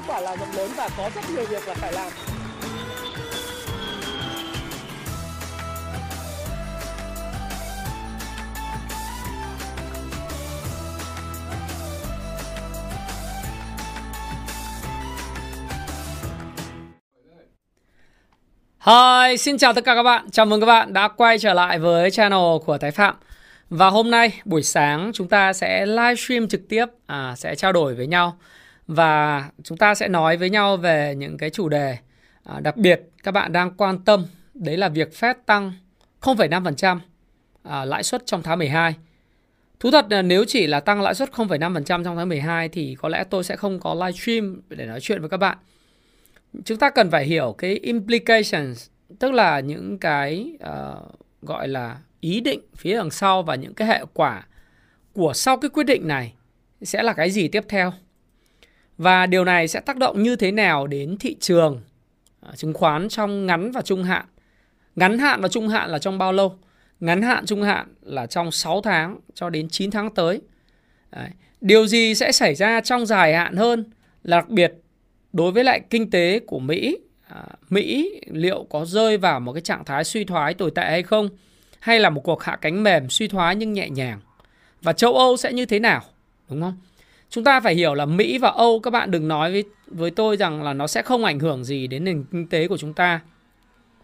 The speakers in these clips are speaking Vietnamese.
mới quả là rộng lớn và có rất nhiều việc là phải làm Hi, xin chào tất cả các bạn. Chào mừng các bạn đã quay trở lại với channel của Thái Phạm. Và hôm nay buổi sáng chúng ta sẽ livestream trực tiếp, à, sẽ trao đổi với nhau và chúng ta sẽ nói với nhau về những cái chủ đề à, đặc biệt các bạn đang quan tâm. Đấy là việc Fed tăng 0,5% à, lãi suất trong tháng 12. Thú thật là nếu chỉ là tăng lãi suất 0,5% trong tháng 12 thì có lẽ tôi sẽ không có live stream để nói chuyện với các bạn chúng ta cần phải hiểu cái implications tức là những cái uh, gọi là ý định phía đằng sau và những cái hệ quả của sau cái quyết định này sẽ là cái gì tiếp theo và điều này sẽ tác động như thế nào đến thị trường à, chứng khoán trong ngắn và trung hạn ngắn hạn và trung hạn là trong bao lâu ngắn hạn trung hạn là trong 6 tháng cho đến 9 tháng tới Đấy. điều gì sẽ xảy ra trong dài hạn hơn là đặc biệt đối với lại kinh tế của Mỹ, à, Mỹ liệu có rơi vào một cái trạng thái suy thoái tồi tệ hay không? Hay là một cuộc hạ cánh mềm suy thoái nhưng nhẹ nhàng? Và châu Âu sẽ như thế nào? Đúng không? Chúng ta phải hiểu là Mỹ và Âu các bạn đừng nói với với tôi rằng là nó sẽ không ảnh hưởng gì đến nền kinh tế của chúng ta.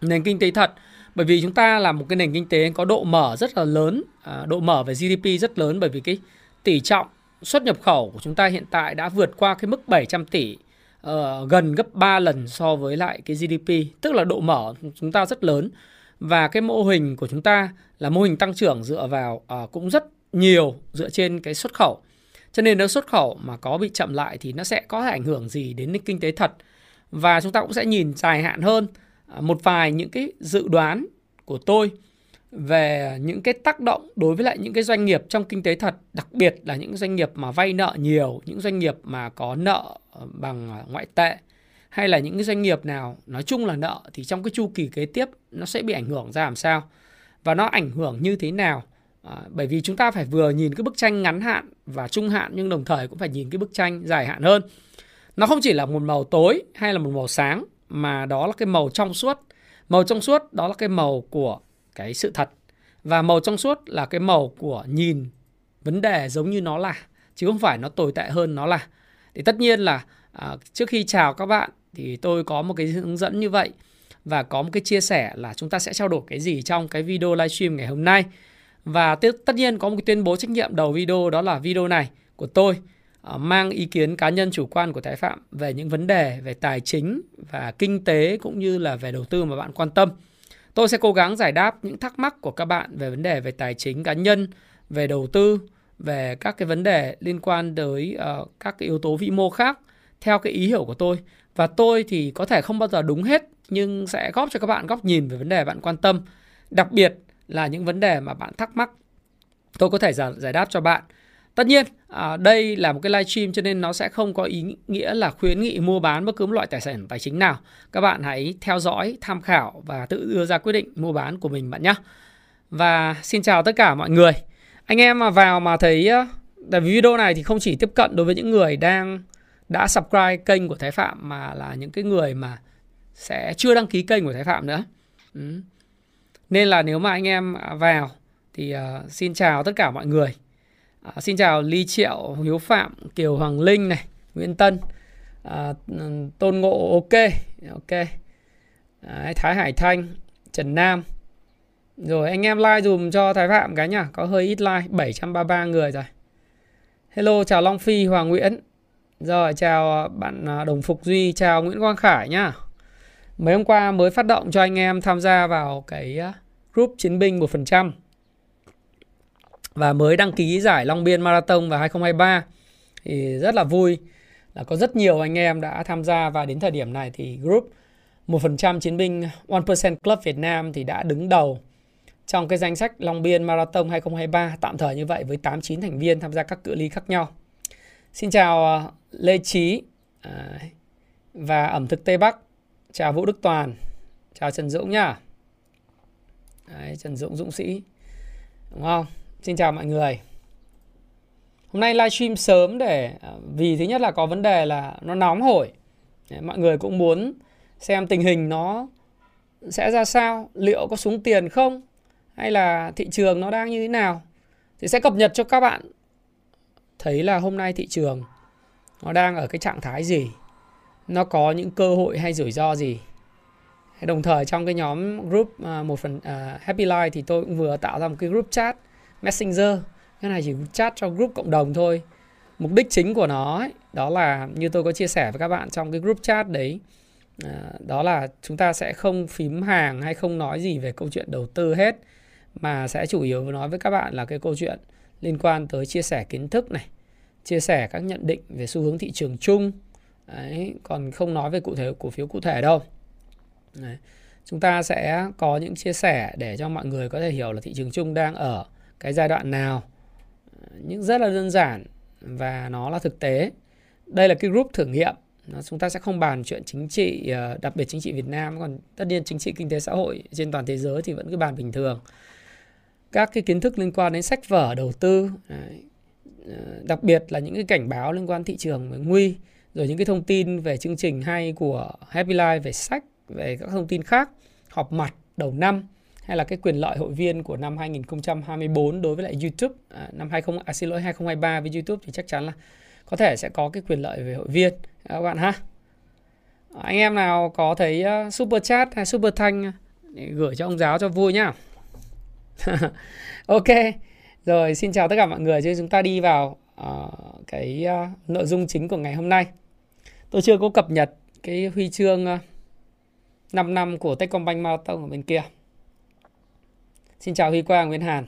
Nền kinh tế thật bởi vì chúng ta là một cái nền kinh tế có độ mở rất là lớn, à, độ mở về GDP rất lớn bởi vì cái tỷ trọng xuất nhập khẩu của chúng ta hiện tại đã vượt qua cái mức 700 tỷ uh, gần gấp 3 lần so với lại cái GDP, tức là độ mở chúng ta rất lớn và cái mô hình của chúng ta là mô hình tăng trưởng dựa vào uh, cũng rất nhiều dựa trên cái xuất khẩu. Cho nên nếu xuất khẩu mà có bị chậm lại thì nó sẽ có ảnh hưởng gì đến kinh tế thật. Và chúng ta cũng sẽ nhìn dài hạn hơn à, một vài những cái dự đoán của tôi về những cái tác động đối với lại những cái doanh nghiệp trong kinh tế thật, đặc biệt là những doanh nghiệp mà vay nợ nhiều, những doanh nghiệp mà có nợ bằng ngoại tệ hay là những cái doanh nghiệp nào nói chung là nợ thì trong cái chu kỳ kế tiếp nó sẽ bị ảnh hưởng ra làm sao và nó ảnh hưởng như thế nào à, bởi vì chúng ta phải vừa nhìn cái bức tranh ngắn hạn và trung hạn nhưng đồng thời cũng phải nhìn cái bức tranh dài hạn hơn. Nó không chỉ là một màu tối hay là một màu sáng mà đó là cái màu trong suốt. Màu trong suốt đó là cái màu của cái sự thật. Và màu trong suốt là cái màu của nhìn. Vấn đề giống như nó là chứ không phải nó tồi tệ hơn nó là. Thì tất nhiên là à, trước khi chào các bạn thì tôi có một cái hướng dẫn như vậy. Và có một cái chia sẻ là chúng ta sẽ trao đổi cái gì trong cái video livestream ngày hôm nay và tất nhiên có một cái tuyên bố trách nhiệm đầu video đó là video này của tôi ờ, mang ý kiến cá nhân chủ quan của Thái Phạm về những vấn đề về tài chính và kinh tế cũng như là về đầu tư mà bạn quan tâm. Tôi sẽ cố gắng giải đáp những thắc mắc của các bạn về vấn đề về tài chính cá nhân, về đầu tư, về các cái vấn đề liên quan tới uh, các cái yếu tố vĩ mô khác theo cái ý hiểu của tôi. Và tôi thì có thể không bao giờ đúng hết nhưng sẽ góp cho các bạn góc nhìn về vấn đề bạn quan tâm. Đặc biệt là những vấn đề mà bạn thắc mắc tôi có thể giải đáp cho bạn Tất nhiên, à, đây là một cái live stream cho nên nó sẽ không có ý nghĩa là khuyến nghị mua bán bất cứ một loại tài sản tài chính nào. Các bạn hãy theo dõi, tham khảo và tự đưa ra quyết định mua bán của mình bạn nhé. Và xin chào tất cả mọi người. Anh em mà vào mà thấy tại vì video này thì không chỉ tiếp cận đối với những người đang đã subscribe kênh của Thái Phạm mà là những cái người mà sẽ chưa đăng ký kênh của Thái Phạm nữa. Ừ. Nên là nếu mà anh em à, vào thì uh, xin chào tất cả mọi người. À, xin chào Ly Triệu, Hiếu Phạm, Kiều Hoàng Linh này, Nguyễn Tân, ừ, Tôn Ngộ ok, ok, Đấy, Thái Hải Thanh, Trần Nam. Rồi anh em like dùm cho Thái Phạm cái nhá, có hơi ít like, 733 người rồi. Hello, chào Long Phi, Hoàng Nguyễn. Rồi, chào bạn Đồng Phục Duy, chào Nguyễn Quang Khải nhá. Mấy hôm qua mới phát động cho anh em tham gia vào cái group chiến binh 1% và mới đăng ký giải Long Biên Marathon vào 2023 thì rất là vui là có rất nhiều anh em đã tham gia và đến thời điểm này thì group 1% chiến binh 1% Club Việt Nam thì đã đứng đầu trong cái danh sách Long Biên Marathon 2023 tạm thời như vậy với 89 thành viên tham gia các cự ly khác nhau. Xin chào ờ, Lê Trí à, và ẩm thực Tây Bắc. Chào Vũ Đức Toàn. Chào Trần Dũng nhá. Đấy, Trần Dũng Dũng Sĩ. Đúng không? Xin chào mọi người. Hôm nay livestream sớm để à, vì thứ nhất là có vấn đề là nó nóng hổi. Đấy, mọi người cũng muốn xem tình hình nó sẽ ra sao, liệu có xuống tiền không hay là thị trường nó đang như thế nào thì sẽ cập nhật cho các bạn thấy là hôm nay thị trường nó đang ở cái trạng thái gì, nó có những cơ hội hay rủi ro gì. Đồng thời trong cái nhóm group uh, một phần uh, Happy Life thì tôi cũng vừa tạo ra một cái group chat Messenger. Cái này chỉ chat cho group cộng đồng thôi. Mục đích chính của nó ấy, đó là như tôi có chia sẻ với các bạn trong cái group chat đấy uh, đó là chúng ta sẽ không phím hàng hay không nói gì về câu chuyện đầu tư hết mà sẽ chủ yếu nói với các bạn là cái câu chuyện liên quan tới chia sẻ kiến thức này chia sẻ các nhận định về xu hướng thị trường chung Đấy, còn không nói về cụ thể cổ phiếu cụ thể đâu Đấy. chúng ta sẽ có những chia sẻ để cho mọi người có thể hiểu là thị trường chung đang ở cái giai đoạn nào những rất là đơn giản và nó là thực tế đây là cái group thử nghiệm chúng ta sẽ không bàn chuyện chính trị ờ, đặc biệt chính trị Việt Nam còn tất nhiên chính trị kinh tế xã hội trên toàn thế giới thì vẫn cứ bàn bình thường các cái kiến thức liên quan đến sách vở đầu tư đấy. Ờ, đặc biệt là những cái cảnh báo liên quan thị trường về nguy rồi những cái thông tin về chương trình hay của Happy Life về sách về các thông tin khác họp mặt đầu năm hay là cái quyền lợi hội viên của năm 2024 đối với lại YouTube. À, năm 20 à, xin lỗi 2023 với YouTube thì chắc chắn là có thể sẽ có cái quyền lợi về hội viên. Các bạn ha. À, anh em nào có thấy à, super chat hay super thanh à, gửi cho ông giáo cho vui nhá. Ok rồi xin chào tất cả mọi người. Chứ chúng ta đi vào uh, cái uh, nội dung chính của ngày hôm nay tôi chưa có cập nhật cái huy chương ờ, 5 năm của Techcombank Marathon ở bên kia. Xin chào Huy Quang, Nguyễn Hàn.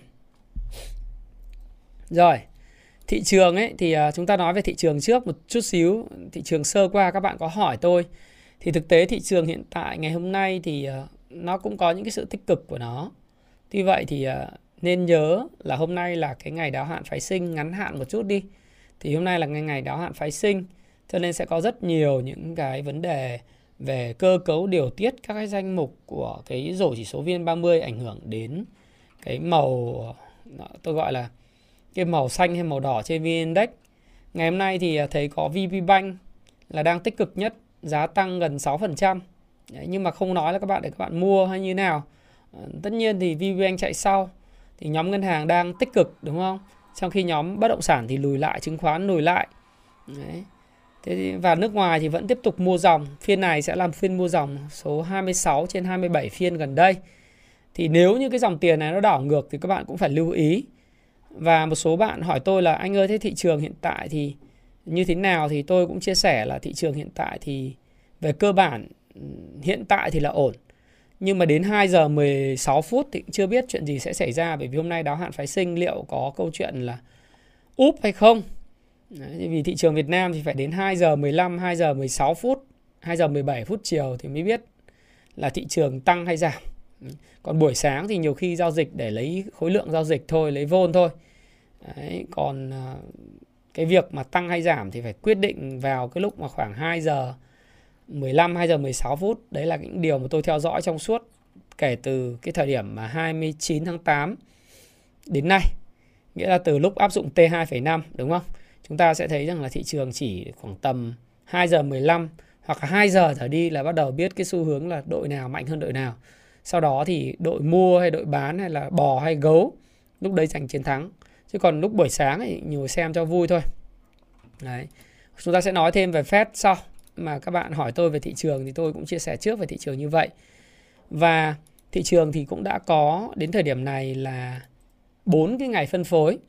Rồi, thị trường ấy thì ờ, chúng ta nói về thị trường trước một chút xíu, thị trường sơ qua các bạn có hỏi tôi. Thì thực tế thị trường hiện tại ngày hôm nay thì ờ, nó cũng có những cái sự tích cực của nó. Tuy vậy thì nên nhớ là hôm nay là cái ngày đáo hạn phái sinh ngắn hạn một chút đi. Thì hôm nay là ngày ngày đáo hạn phái sinh cho nên sẽ có rất nhiều những cái vấn đề về cơ cấu điều tiết các cái danh mục của cái rổ chỉ số VN30 ảnh hưởng đến cái màu tôi gọi là cái màu xanh hay màu đỏ trên VN Index. Ngày hôm nay thì thấy có VP Bank là đang tích cực nhất, giá tăng gần 6%. Đấy, nhưng mà không nói là các bạn để các bạn mua hay như nào. Ờ, tất nhiên thì VP Bank chạy sau thì nhóm ngân hàng đang tích cực đúng không? Trong khi nhóm bất động sản thì lùi lại, chứng khoán lùi lại. Đấy. Thế thì, và nước ngoài thì vẫn tiếp tục mua dòng. Phiên này sẽ làm phiên mua dòng số 26 trên 27 phiên gần đây. Thì nếu như cái dòng tiền này nó đảo ngược thì các bạn cũng phải lưu ý. Và một số bạn hỏi tôi là anh ơi thế thị trường hiện tại thì như thế nào thì tôi cũng chia sẻ là thị trường hiện tại thì về cơ bản ừ, hiện tại thì là ổn. Nhưng mà đến 2 giờ 16 phút thì chưa biết chuyện gì sẽ xảy ra bởi vì hôm nay đáo hạn phái sinh liệu có câu chuyện là úp hay không. Đấy, vì thị trường Việt Nam thì phải đến 2 giờ 15, 2 giờ 16 phút, 2 giờ 17 phút chiều thì mới biết là thị trường tăng hay giảm. Còn buổi sáng thì nhiều khi giao dịch để lấy khối lượng giao dịch thôi, lấy vôn thôi. Đấy, còn ờ, cái việc mà tăng hay giảm thì phải quyết định vào cái lúc mà khoảng 2 giờ 15, 2 giờ 16 phút. Đấy là những điều mà tôi theo dõi trong suốt kể từ cái thời điểm mà 29 tháng 8 đến nay. Nghĩa là từ lúc áp dụng T2,5 đúng không? Chúng ta sẽ thấy rằng là thị trường chỉ khoảng tầm 2 giờ 15 hoặc là 2 giờ trở đi là bắt đầu biết cái xu hướng là đội nào mạnh hơn đội nào. Sau đó thì đội mua hay đội bán hay là bò hay gấu, lúc đấy giành chiến thắng. Chứ còn lúc buổi sáng thì nhiều xem cho vui thôi. Đấy. Chúng ta sẽ nói thêm về Fed sau mà các bạn hỏi tôi về thị trường thì tôi cũng chia sẻ trước về thị trường như vậy. Và thị trường thì cũng đã có đến thời điểm này là bốn cái ngày phân phối.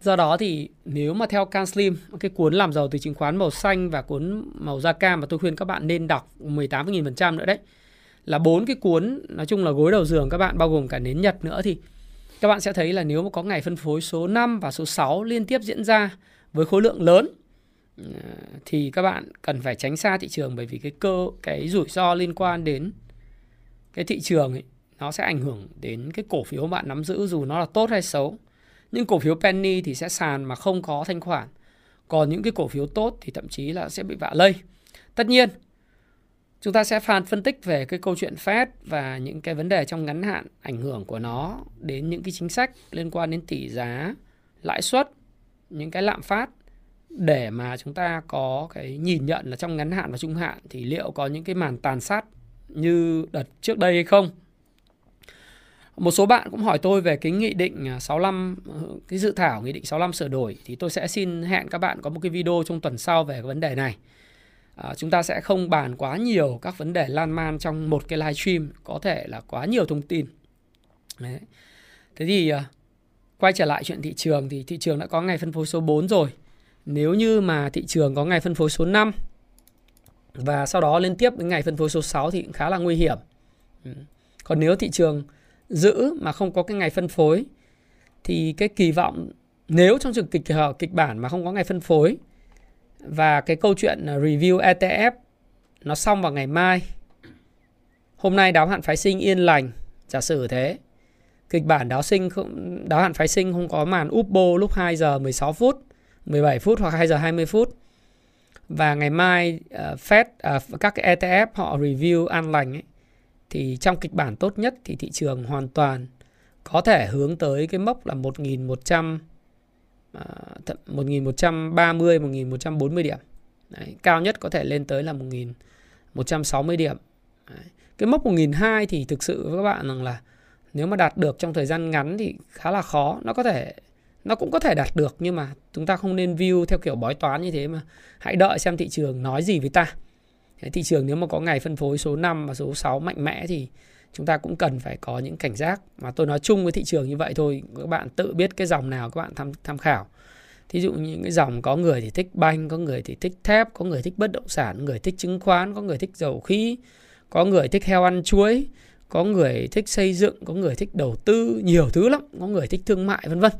Do đó thì nếu mà theo Can Slim, cái cuốn làm giàu từ chứng khoán màu xanh và cuốn màu da cam mà tôi khuyên các bạn nên đọc 18.000% nữa đấy. Là bốn cái cuốn nói chung là gối đầu giường các bạn bao gồm cả nến nhật nữa thì các bạn sẽ thấy là nếu mà có ngày phân phối số 5 và số 6 liên tiếp diễn ra với khối lượng lớn à, thì các bạn cần phải tránh xa thị trường bởi vì cái cơ cái rủi ro liên quan đến cái thị trường ấy, nó sẽ ảnh hưởng đến cái cổ phiếu bạn nắm giữ dù nó là tốt hay xấu. Nhưng cổ phiếu penny thì sẽ sàn mà không có thanh khoản. Còn những cái cổ phiếu tốt thì thậm chí là sẽ bị vạ lây. Tất nhiên, chúng ta sẽ phàn phân tích về cái câu chuyện Fed và những cái vấn đề trong ngắn hạn ảnh hưởng của nó đến những cái chính sách liên quan đến tỷ giá, lãi suất, những cái lạm phát để mà chúng ta có cái nhìn nhận là trong ngắn hạn và trung hạn thì liệu có những cái màn tàn sát như đợt trước đây hay không một số bạn cũng hỏi tôi về cái nghị định à, 65 ờ, cái dự thảo nghị định 65 sửa đổi thì tôi sẽ xin hẹn các bạn có một cái video trong tuần sau về cái vấn đề này. À, chúng ta sẽ không bàn quá nhiều các vấn đề lan man trong một cái live stream có thể là quá nhiều thông tin. Đấy. Thế thì à, quay trở lại chuyện thị trường thì thị trường đã có ngày phân phối số 4 rồi. Nếu như mà thị trường có ngày phân phối số 5 và sau đó liên tiếp đến ngày phân phối số 6 thì cũng khá là nguy hiểm. Ừ. Còn nếu thị trường giữ mà không có cái ngày phân phối thì cái kỳ vọng nếu trong trường kịch ờ, kịch bản mà không có ngày phân phối và cái câu chuyện ờ, review ETF nó xong vào ngày mai hôm nay đáo hạn phái sinh yên lành giả sử thế. Kịch bản đáo sinh không, đáo hạn phái sinh không có màn Upbo lúc 2 giờ 16 phút 17 phút hoặc 2 giờ 20 phút. Và ngày mai uh, Fed uh, các cái ETF họ review an lành ấy, thì trong kịch bản tốt nhất thì thị trường hoàn toàn có thể hướng tới cái mốc là 1.100 1130 1140 điểm. Đấy, cao nhất có thể lên tới là 1160 điểm. Đấy. Cái mốc 1002 thì thực sự với các bạn rằng là nếu mà đạt được trong thời gian ngắn thì khá là khó, nó có thể nó cũng có thể đạt được nhưng mà chúng ta không nên view theo kiểu bói toán như thế mà hãy đợi xem thị trường nói gì với ta thị trường nếu mà có ngày phân phối số 5 và số 6 mạnh mẽ thì chúng ta cũng cần phải có những cảnh giác. Mà tôi nói chung với thị trường như vậy thôi, các bạn tự biết cái dòng nào các bạn tham tham khảo. Thí dụ những cái dòng có người thì thích banh, có người thì thích thép, có người thích bất động sản người thích chứng khoán, có người thích dầu khí, có người thích heo ăn chuối, có người thích xây dựng, có người thích đầu tư, nhiều thứ lắm, có người thích thương mại, vân vân.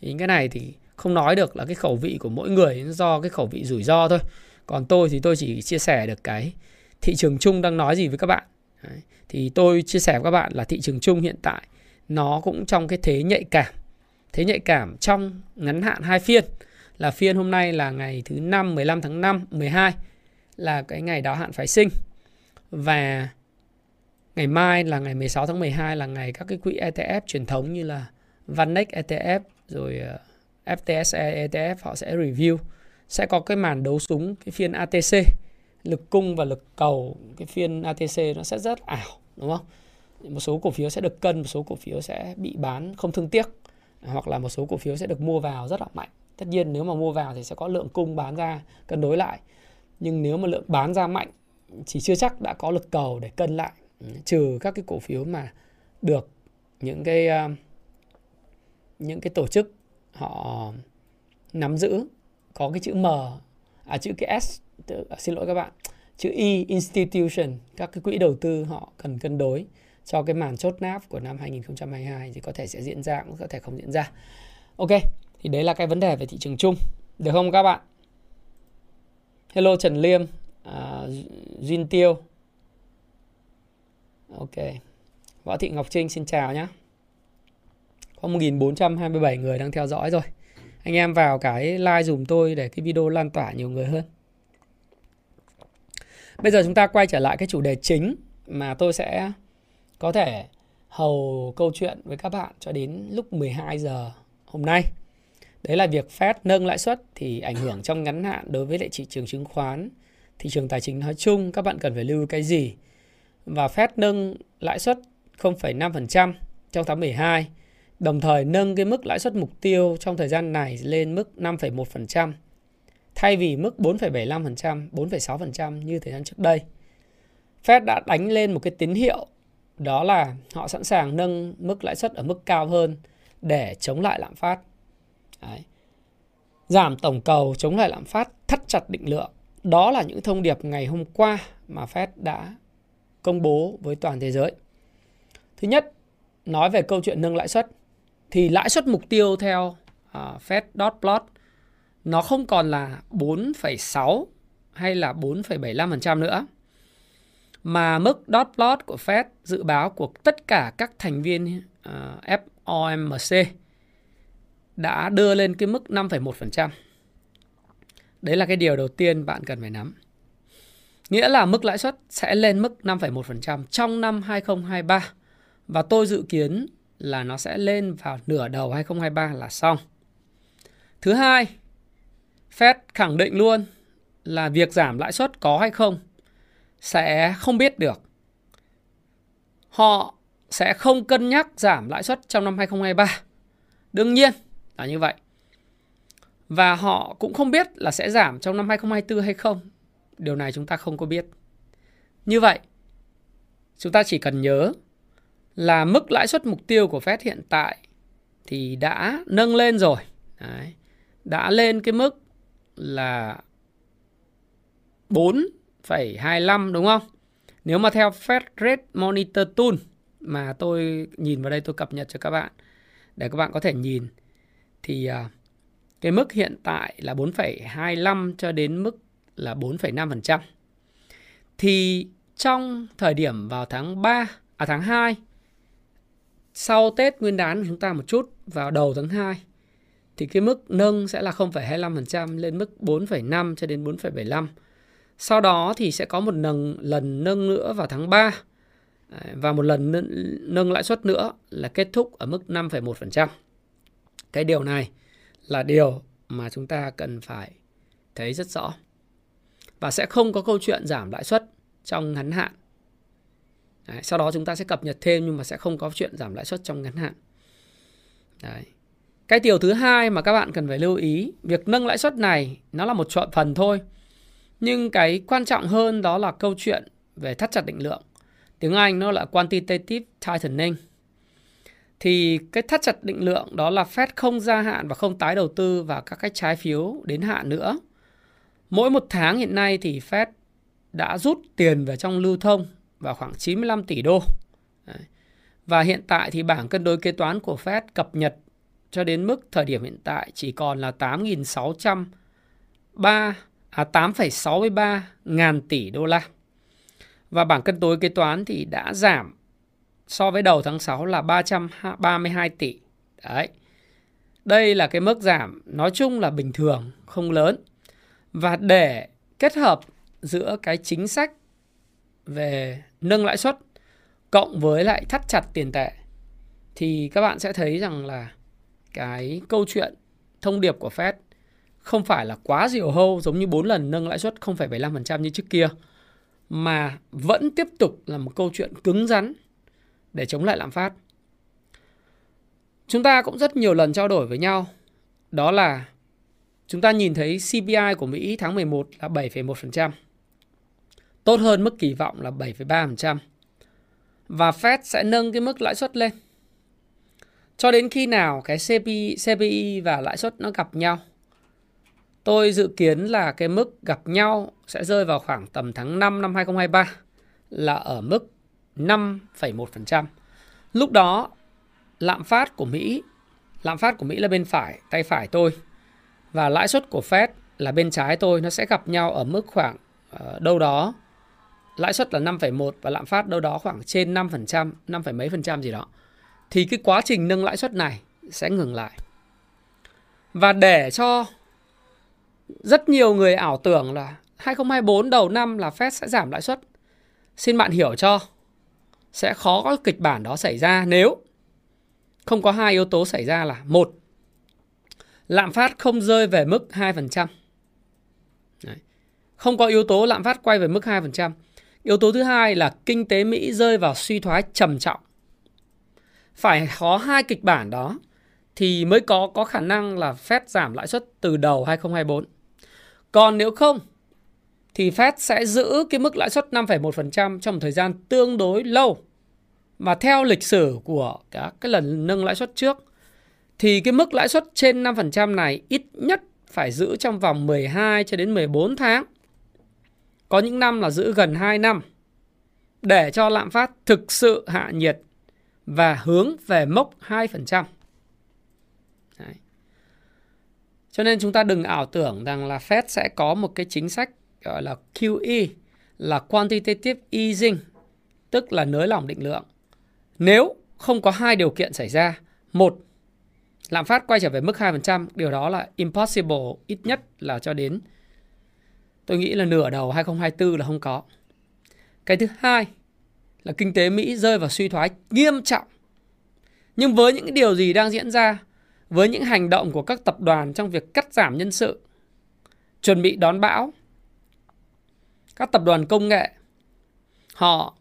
Thì những cái này thì không nói được là cái khẩu vị của mỗi người do cái khẩu vị rủi ro thôi còn tôi thì tôi chỉ chia sẻ được cái thị trường chung đang nói gì với các bạn. Đấy. thì tôi chia sẻ với các bạn là thị trường chung hiện tại nó cũng trong cái thế nhạy cảm. Thế nhạy cảm trong ngắn hạn hai phiên là phiên hôm nay là ngày thứ năm 15 tháng 5 12 là cái ngày đáo hạn phái sinh. Và ngày mai là ngày 16 tháng 12 là ngày các cái quỹ ETF truyền thống như là Vanex ETF rồi ờ, FTSE ETF họ sẽ review sẽ có cái màn đấu súng, cái phiên ATC lực cung và lực cầu. Cái phiên ATC nó sẽ rất ảo, đúng không? Một số cổ phiếu sẽ được cân, một số cổ phiếu sẽ bị bán không thương tiếc, hoặc là một số cổ phiếu sẽ được mua vào rất là mạnh. Tất nhiên nếu mà mua vào thì sẽ có lượng cung bán ra, cân đối lại. Nhưng nếu mà lượng bán ra mạnh chỉ chưa chắc đã có lực cầu để cân lại. Ừ, trừ các cái cổ phiếu mà được những cái ờ, những cái tổ chức họ nắm giữ có cái chữ M à chữ cái S à, xin lỗi các bạn chữ E institution các cái quỹ đầu tư họ cần cân đối cho cái màn chốt náp của năm 2022 thì có thể sẽ diễn ra cũng có thể không diễn ra. Ok, thì đấy là cái vấn đề về thị trường chung. Được không các bạn? Hello Trần Liêm, à, Duyên Tiêu. Ok. Võ Thị Ngọc Trinh xin chào nhé. Có 1427 người đang theo dõi rồi anh em vào cái like dùm tôi để cái video lan tỏa nhiều người hơn bây giờ chúng ta quay trở lại cái chủ đề chính mà tôi sẽ có thể hầu câu chuyện với các bạn cho đến lúc 12 giờ hôm nay. Đấy là việc Fed nâng lãi suất thì ảnh hưởng trong ngắn hạn đối với lại thị trường chứng khoán, thị trường tài chính nói chung các bạn cần phải lưu cái gì. Và Fed nâng lãi suất 0,5% trong tháng 12 đồng thời nâng cái mức lãi suất mục tiêu trong thời gian này lên mức 5,1% thay vì mức 4,75%, 4,6% như thời gian trước đây. Fed đã đánh lên một cái tín hiệu đó là họ sẵn sàng nâng mức lãi suất ở mức cao hơn để chống lại lạm phát. Đấy. Giảm tổng cầu chống lại lạm phát, thắt chặt định lượng. Đó là những thông điệp ngày hôm qua mà Fed đã công bố với toàn thế giới. Thứ nhất, nói về câu chuyện nâng lãi suất thì lãi suất mục tiêu theo uh, Fed dot plot nó không còn là 4,6 hay là 4,75% nữa. Mà mức dot plot của Fed dự báo của tất cả các thành viên à, uh, FOMC đã đưa lên cái mức 5,1%. Đấy là cái điều đầu tiên bạn cần phải nắm. Nghĩa là mức lãi suất sẽ lên mức 5,1% trong năm 2023 và tôi dự kiến là nó sẽ lên vào nửa đầu 2023 là xong. Thứ hai, Fed khẳng định luôn là việc giảm lãi suất có hay không sẽ không biết được. Họ sẽ không cân nhắc giảm lãi suất trong năm 2023. Đương nhiên là như vậy. Và họ cũng không biết là sẽ giảm trong năm 2024 hay không. Điều này chúng ta không có biết. Như vậy, chúng ta chỉ cần nhớ là mức lãi suất mục tiêu của Fed hiện tại thì đã nâng lên rồi. Đấy. Đã lên cái mức là 4,25 đúng không? Nếu mà theo Fed Rate Monitor Tool mà tôi nhìn vào đây tôi cập nhật cho các bạn để các bạn có thể nhìn thì à, cái mức hiện tại là 4,25 cho đến mức là 4,5%. Thì trong thời điểm vào tháng 3 à tháng 2 sau Tết Nguyên đán của chúng ta một chút vào đầu tháng 2 thì cái mức nâng sẽ là 0,25% lên mức 4,5 cho đến 4,75. Sau đó thì sẽ có một lần, lần nâng nữa vào tháng 3 à, và một lần nâng lãi suất nữa là kết thúc ở mức 5,1%. Cái điều này là điều mà chúng ta cần phải thấy rất rõ. Và sẽ không có câu chuyện giảm lãi suất trong ngắn hạn. Đấy, sau đó chúng ta sẽ cập nhật thêm nhưng mà sẽ không có chuyện giảm lãi suất trong ngắn hạn. Đấy. Cái điều thứ hai mà các bạn cần phải lưu ý, việc nâng lãi suất này nó là một chọn phần thôi. Nhưng cái quan trọng hơn đó là câu chuyện về thắt chặt định lượng. Tiếng Anh nó là quantitative tightening. Thì cái thắt chặt định lượng đó là Fed không gia hạn và không tái đầu tư vào các cái trái phiếu đến hạn nữa. Mỗi một tháng hiện nay thì Fed đã rút tiền về trong lưu thông vào khoảng 95 tỷ đô. Đấy. Và hiện tại thì bảng cân đối kế toán của Fed cập nhật cho đến mức thời điểm hiện tại chỉ còn là 8.603 à 8,63 ngàn tỷ đô la. Và bảng cân đối kế toán thì đã giảm so với đầu tháng 6 là 332 tỷ. Đấy. Đây là cái mức giảm nói chung là bình thường, không lớn. Và để kết hợp giữa cái chính sách về nâng lãi suất cộng với lại thắt chặt tiền tệ thì các bạn sẽ thấy rằng là cái câu chuyện thông điệp của Fed không phải là quá diều hâu giống như 4 lần nâng lãi suất 0,75% như trước kia mà vẫn tiếp tục là một câu chuyện cứng rắn để chống lại lạm phát. Chúng ta cũng rất nhiều lần trao đổi với nhau đó là chúng ta nhìn thấy CPI của Mỹ tháng 11 là 7,1%. Tốt hơn mức kỳ vọng là 7,3%. Và Fed sẽ nâng cái mức lãi suất lên. Cho đến khi nào cái CPI, CPI và lãi suất nó gặp nhau. Tôi dự kiến là cái mức gặp nhau sẽ rơi vào khoảng tầm tháng 5 năm 2023 là ở mức 5,1%. Lúc đó lạm phát của Mỹ, lạm phát của Mỹ là bên phải, tay phải tôi và lãi suất của Fed là bên trái tôi nó sẽ gặp nhau ở mức khoảng ờ, đâu đó lãi suất là 5,1 và lạm phát đâu đó khoảng trên 5%, 5, mấy phần trăm gì đó. Thì cái quá trình nâng lãi suất này sẽ ngừng lại. Và để cho rất nhiều người ảo tưởng là 2024 đầu năm là Fed sẽ giảm lãi suất. Xin bạn hiểu cho sẽ khó có kịch bản đó xảy ra nếu không có hai yếu tố xảy ra là một lạm phát không rơi về mức 2%. Đấy. Không có yếu tố lạm phát quay về mức 2%. Yếu tố thứ hai là kinh tế Mỹ rơi vào suy thoái trầm trọng. Phải có hai kịch bản đó thì mới có có khả năng là Fed giảm lãi suất từ đầu 2024. Còn nếu không thì Fed sẽ giữ cái mức lãi suất 5,1% trong một thời gian tương đối lâu. Và theo lịch sử của các cái lần nâng lãi suất trước thì cái mức lãi suất trên 5% này ít nhất phải giữ trong vòng 12 cho đến 14 tháng. Có những năm là giữ gần 2 năm để cho lạm phát thực sự hạ nhiệt và hướng về mốc 2%. Đấy. Cho nên chúng ta đừng ảo tưởng rằng là Fed sẽ có một cái chính sách gọi là QE là quantitative easing, tức là nới lỏng định lượng. Nếu không có hai điều kiện xảy ra, một lạm phát quay trở về mức 2%, điều đó là impossible ít nhất là cho đến tôi nghĩ là nửa đầu 2024 là không có. Cái thứ hai là kinh tế Mỹ rơi vào suy thoái nghiêm trọng. Nhưng với những điều gì đang diễn ra, với những hành động của các tập đoàn trong việc cắt giảm nhân sự, chuẩn bị đón bão. Các tập đoàn công nghệ họ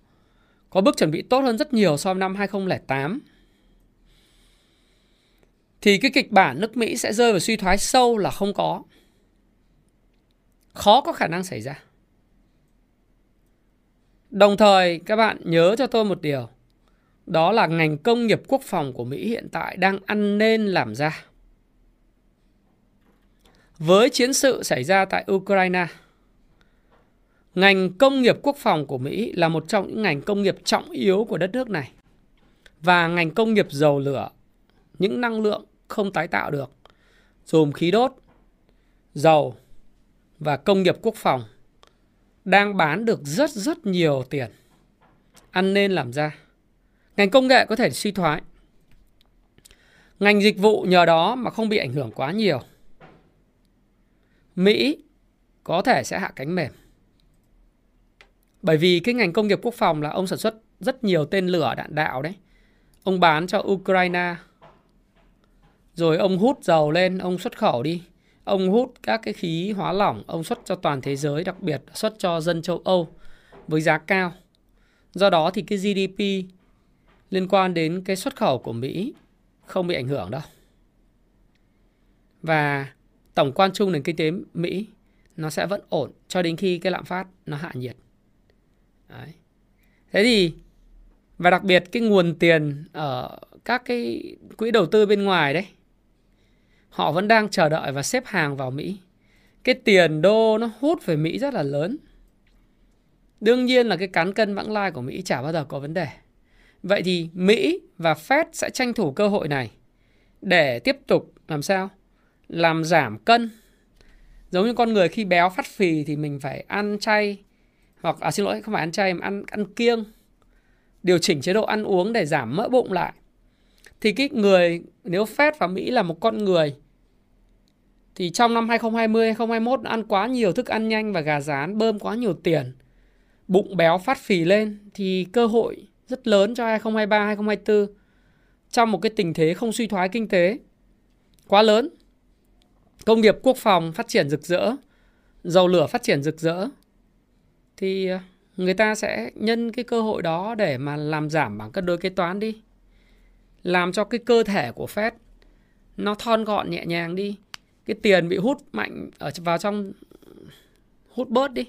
có bước chuẩn bị tốt hơn rất nhiều so với năm 2008. Thì cái kịch bản nước Mỹ sẽ rơi vào suy thoái sâu là không có. Khó có khả năng xảy ra. Đồng thời các bạn nhớ cho tôi một điều. Đó là ngành công nghiệp quốc phòng của Mỹ hiện tại đang ăn nên làm ra. Với chiến sự xảy ra tại Ukraine, ngành công nghiệp quốc phòng của Mỹ là một trong những ngành công nghiệp trọng yếu của đất nước này. Và ngành công nghiệp dầu lửa, những năng lượng không tái tạo được, gồm khí đốt, dầu và công nghiệp quốc phòng đang bán được rất rất nhiều tiền. Ăn nên làm ra. Ngành công nghệ có thể suy thoái. Ngành dịch vụ nhờ đó mà không bị ảnh hưởng quá nhiều. Mỹ có thể sẽ hạ cánh mềm. Bởi vì cái ngành công nghiệp quốc phòng là ông sản xuất rất nhiều tên lửa đạn đạo đấy. Ông bán cho Ukraine. Rồi ông hút dầu lên, ông xuất khẩu đi. Ông hút các cái khí hóa lỏng, ông xuất cho toàn thế giới, đặc biệt xuất cho dân châu Âu với giá cao. Do đó thì cái GDP liên quan đến cái xuất khẩu của Mỹ không bị ảnh hưởng đâu. Và tổng quan chung nền kinh tế Mỹ nó sẽ vẫn ổn cho đến khi cái lạm phát nó hạ nhiệt. Đấy. Thế thì và đặc biệt cái nguồn tiền ở các cái quỹ đầu tư bên ngoài đấy họ vẫn đang chờ đợi và xếp hàng vào Mỹ. Cái tiền đô nó hút về Mỹ rất là lớn. Đương nhiên là cái cán cân vãng lai của Mỹ chả bao giờ có vấn đề. Vậy thì Mỹ và Fed sẽ tranh thủ cơ hội này để tiếp tục làm sao? Làm giảm cân. Giống như con người khi béo phát phì thì mình phải ăn chay, hoặc à xin lỗi, không phải ăn chay mà ăn ăn kiêng. Điều chỉnh chế độ ăn uống để giảm mỡ bụng lại. Thì cái người, nếu Fed và Mỹ là một con người thì trong năm 2020 2021 ăn quá nhiều thức ăn nhanh và gà rán bơm quá nhiều tiền bụng béo phát phì lên thì cơ hội rất lớn cho 2023 2024 trong một cái tình thế không suy thoái kinh tế quá lớn. Công nghiệp quốc phòng phát triển rực rỡ, dầu lửa phát triển rực rỡ thì à, người ta sẽ nhân cái cơ hội đó để mà làm giảm bảng cân đối kế toán đi. Làm cho cái cơ thể của Fed nó thon gọn nhẹ nhàng đi. Cái tiền bị hút mạnh ở vào trong, hút bớt đi.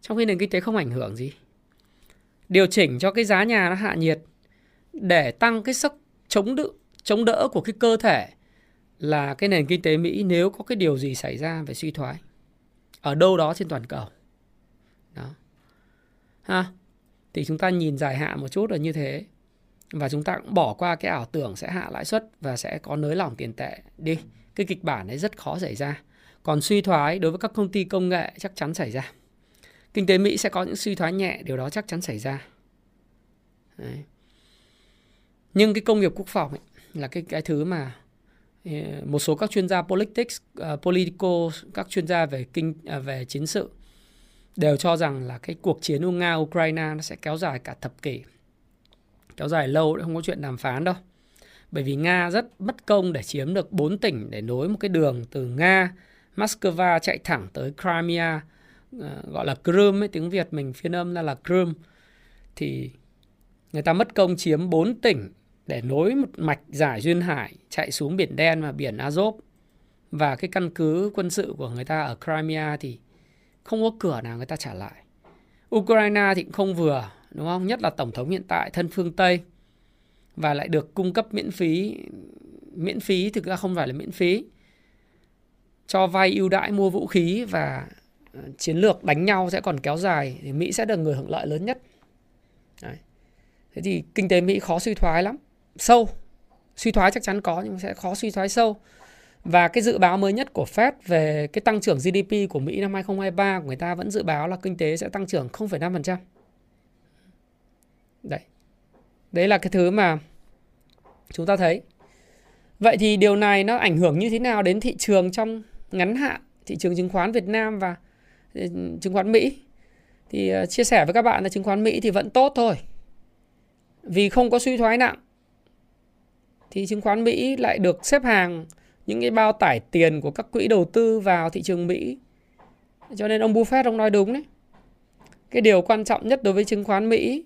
Trong khi nền kinh tế không ảnh hưởng gì điều chỉnh cho cái giá nhà nó hạ nhiệt để tăng cái sức chống đỡ chống đỡ của cái cơ thể là cái nền kinh tế Mỹ nếu có cái điều gì xảy ra về suy thoái ở đâu đó trên toàn cầu. Đó. Ha. Thì chúng ta nhìn dài hạn một chút là như thế. Và chúng ta cũng bỏ qua cái ảo tưởng sẽ hạ lãi suất và sẽ có nới lỏng tiền tệ đi. Cái kịch bản ấy rất khó xảy ra. Còn suy thoái đối với các công ty công nghệ chắc chắn xảy ra. Kinh tế Mỹ sẽ có những suy thoái nhẹ, điều đó chắc chắn xảy ra. Đấy. Nhưng cái công nghiệp quốc phòng ấy, là cái cái thứ mà ờ, một số các chuyên gia politics, uh, politico các chuyên gia về kinh uh, về chiến sự đều cho rằng là cái cuộc chiến Nga Ukraine nó sẽ kéo dài cả thập kỷ. Kéo dài lâu không có chuyện đàm phán đâu. Bởi vì Nga rất bất công để chiếm được 4 tỉnh để nối một cái đường từ Nga, Moscow chạy thẳng tới Crimea ờ, gọi là Crimea tiếng Việt mình phiên âm ra là Crimea thì người ta mất công chiếm 4 tỉnh để nối một mạch giải duyên hải chạy xuống biển đen và biển Azov và cái căn cứ quân sự của người ta ở Crimea thì không có cửa nào người ta trả lại. Ukraine thì cũng không vừa, đúng không? Nhất là tổng thống hiện tại thân phương Tây và lại được cung cấp miễn phí miễn phí thực ra không phải là miễn phí cho vay ưu đãi mua vũ khí và ờ, chiến lược đánh nhau sẽ còn kéo dài thì Mỹ sẽ được người hưởng lợi lớn nhất. Đấy. Thế thì kinh tế Mỹ khó suy thoái lắm, sâu. Suy thoái chắc chắn có nhưng sẽ khó suy thoái sâu. Và cái dự báo mới nhất của Fed về cái tăng trưởng GDP của Mỹ năm 2023 của người ta vẫn dự báo là kinh tế sẽ tăng trưởng 0,5%. Đấy. Đấy là cái thứ mà chúng ta thấy. Vậy thì điều này nó ảnh hưởng như thế nào đến thị trường trong ngắn hạn, thị trường chứng khoán Việt Nam và ừ, chứng khoán Mỹ thì ờ, chia sẻ với các bạn là chứng khoán Mỹ thì vẫn tốt thôi. Vì không có suy thoái nặng thì chứng khoán Mỹ lại được xếp hàng những cái bao tải tiền của các quỹ đầu tư vào thị trường Mỹ cho nên ông Buffett ông nói đúng đấy cái điều quan trọng nhất đối với chứng khoán Mỹ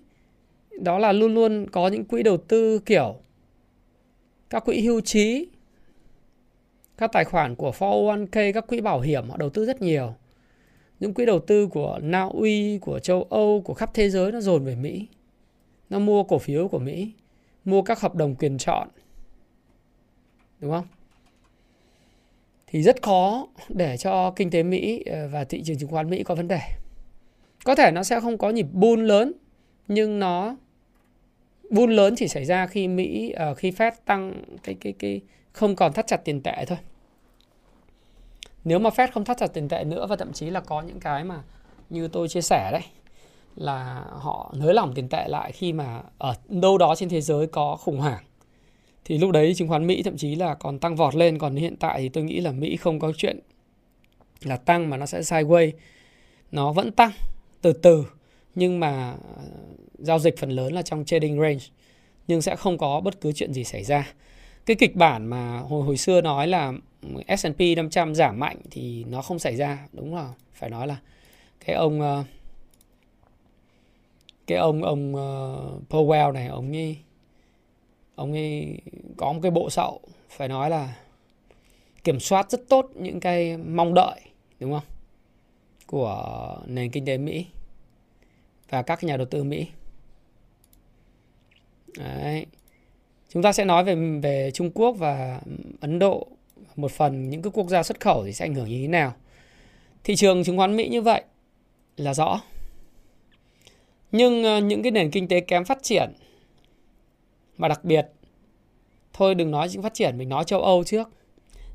đó là luôn luôn có những quỹ đầu tư kiểu các quỹ hưu trí, các tài khoản của 401k các quỹ bảo hiểm, họ đầu tư rất nhiều. Những quỹ đầu tư của Na Uy, của châu Âu, của khắp thế giới nó dồn về Mỹ. Nó mua cổ phiếu của Mỹ, mua các hợp đồng quyền chọn. Đúng không? Thì rất khó để cho kinh tế Mỹ ờ, và thị trường chứng khoán Mỹ có vấn đề. Có thể nó sẽ không có nhịp bull lớn, nhưng nó bull lớn chỉ xảy ra khi Mỹ uh, khi Fed tăng cái cái cái không còn thắt chặt tiền tệ thôi. Nếu mà Fed không thắt chặt tiền tệ nữa và thậm chí là có những cái mà như tôi chia sẻ đấy là họ nới lỏng tiền tệ lại khi mà ở đâu đó trên thế giới có khủng hoảng thì lúc đấy chứng khoán Mỹ thậm chí là còn tăng vọt lên còn hiện tại thì tôi nghĩ là Mỹ không có chuyện là tăng mà nó sẽ sideways nó vẫn tăng từ từ nhưng mà ờ, giao dịch phần lớn là trong trading range nhưng sẽ không có bất cứ chuyện gì xảy ra. Cái kịch bản mà hồi hồi xưa nói là S&P 500 giảm mạnh thì nó không xảy ra, đúng là phải nói là cái ông ờ, cái ông ông ờ, Powell này ông ấy ông ấy có một cái bộ sậu phải nói là kiểm soát rất tốt những cái mong đợi đúng không của nền kinh tế Mỹ và các nhà đầu tư Mỹ. Đấy. Chúng ta sẽ nói về về Trung Quốc và Ấn Độ, một phần những cái quốc gia xuất khẩu thì sẽ ảnh hưởng như thế nào. Thị trường chứng khoán Mỹ như vậy là rõ. Nhưng ờ, những cái nền kinh tế kém phát triển và đặc biệt, thôi đừng nói những phát triển, mình nói châu Âu trước.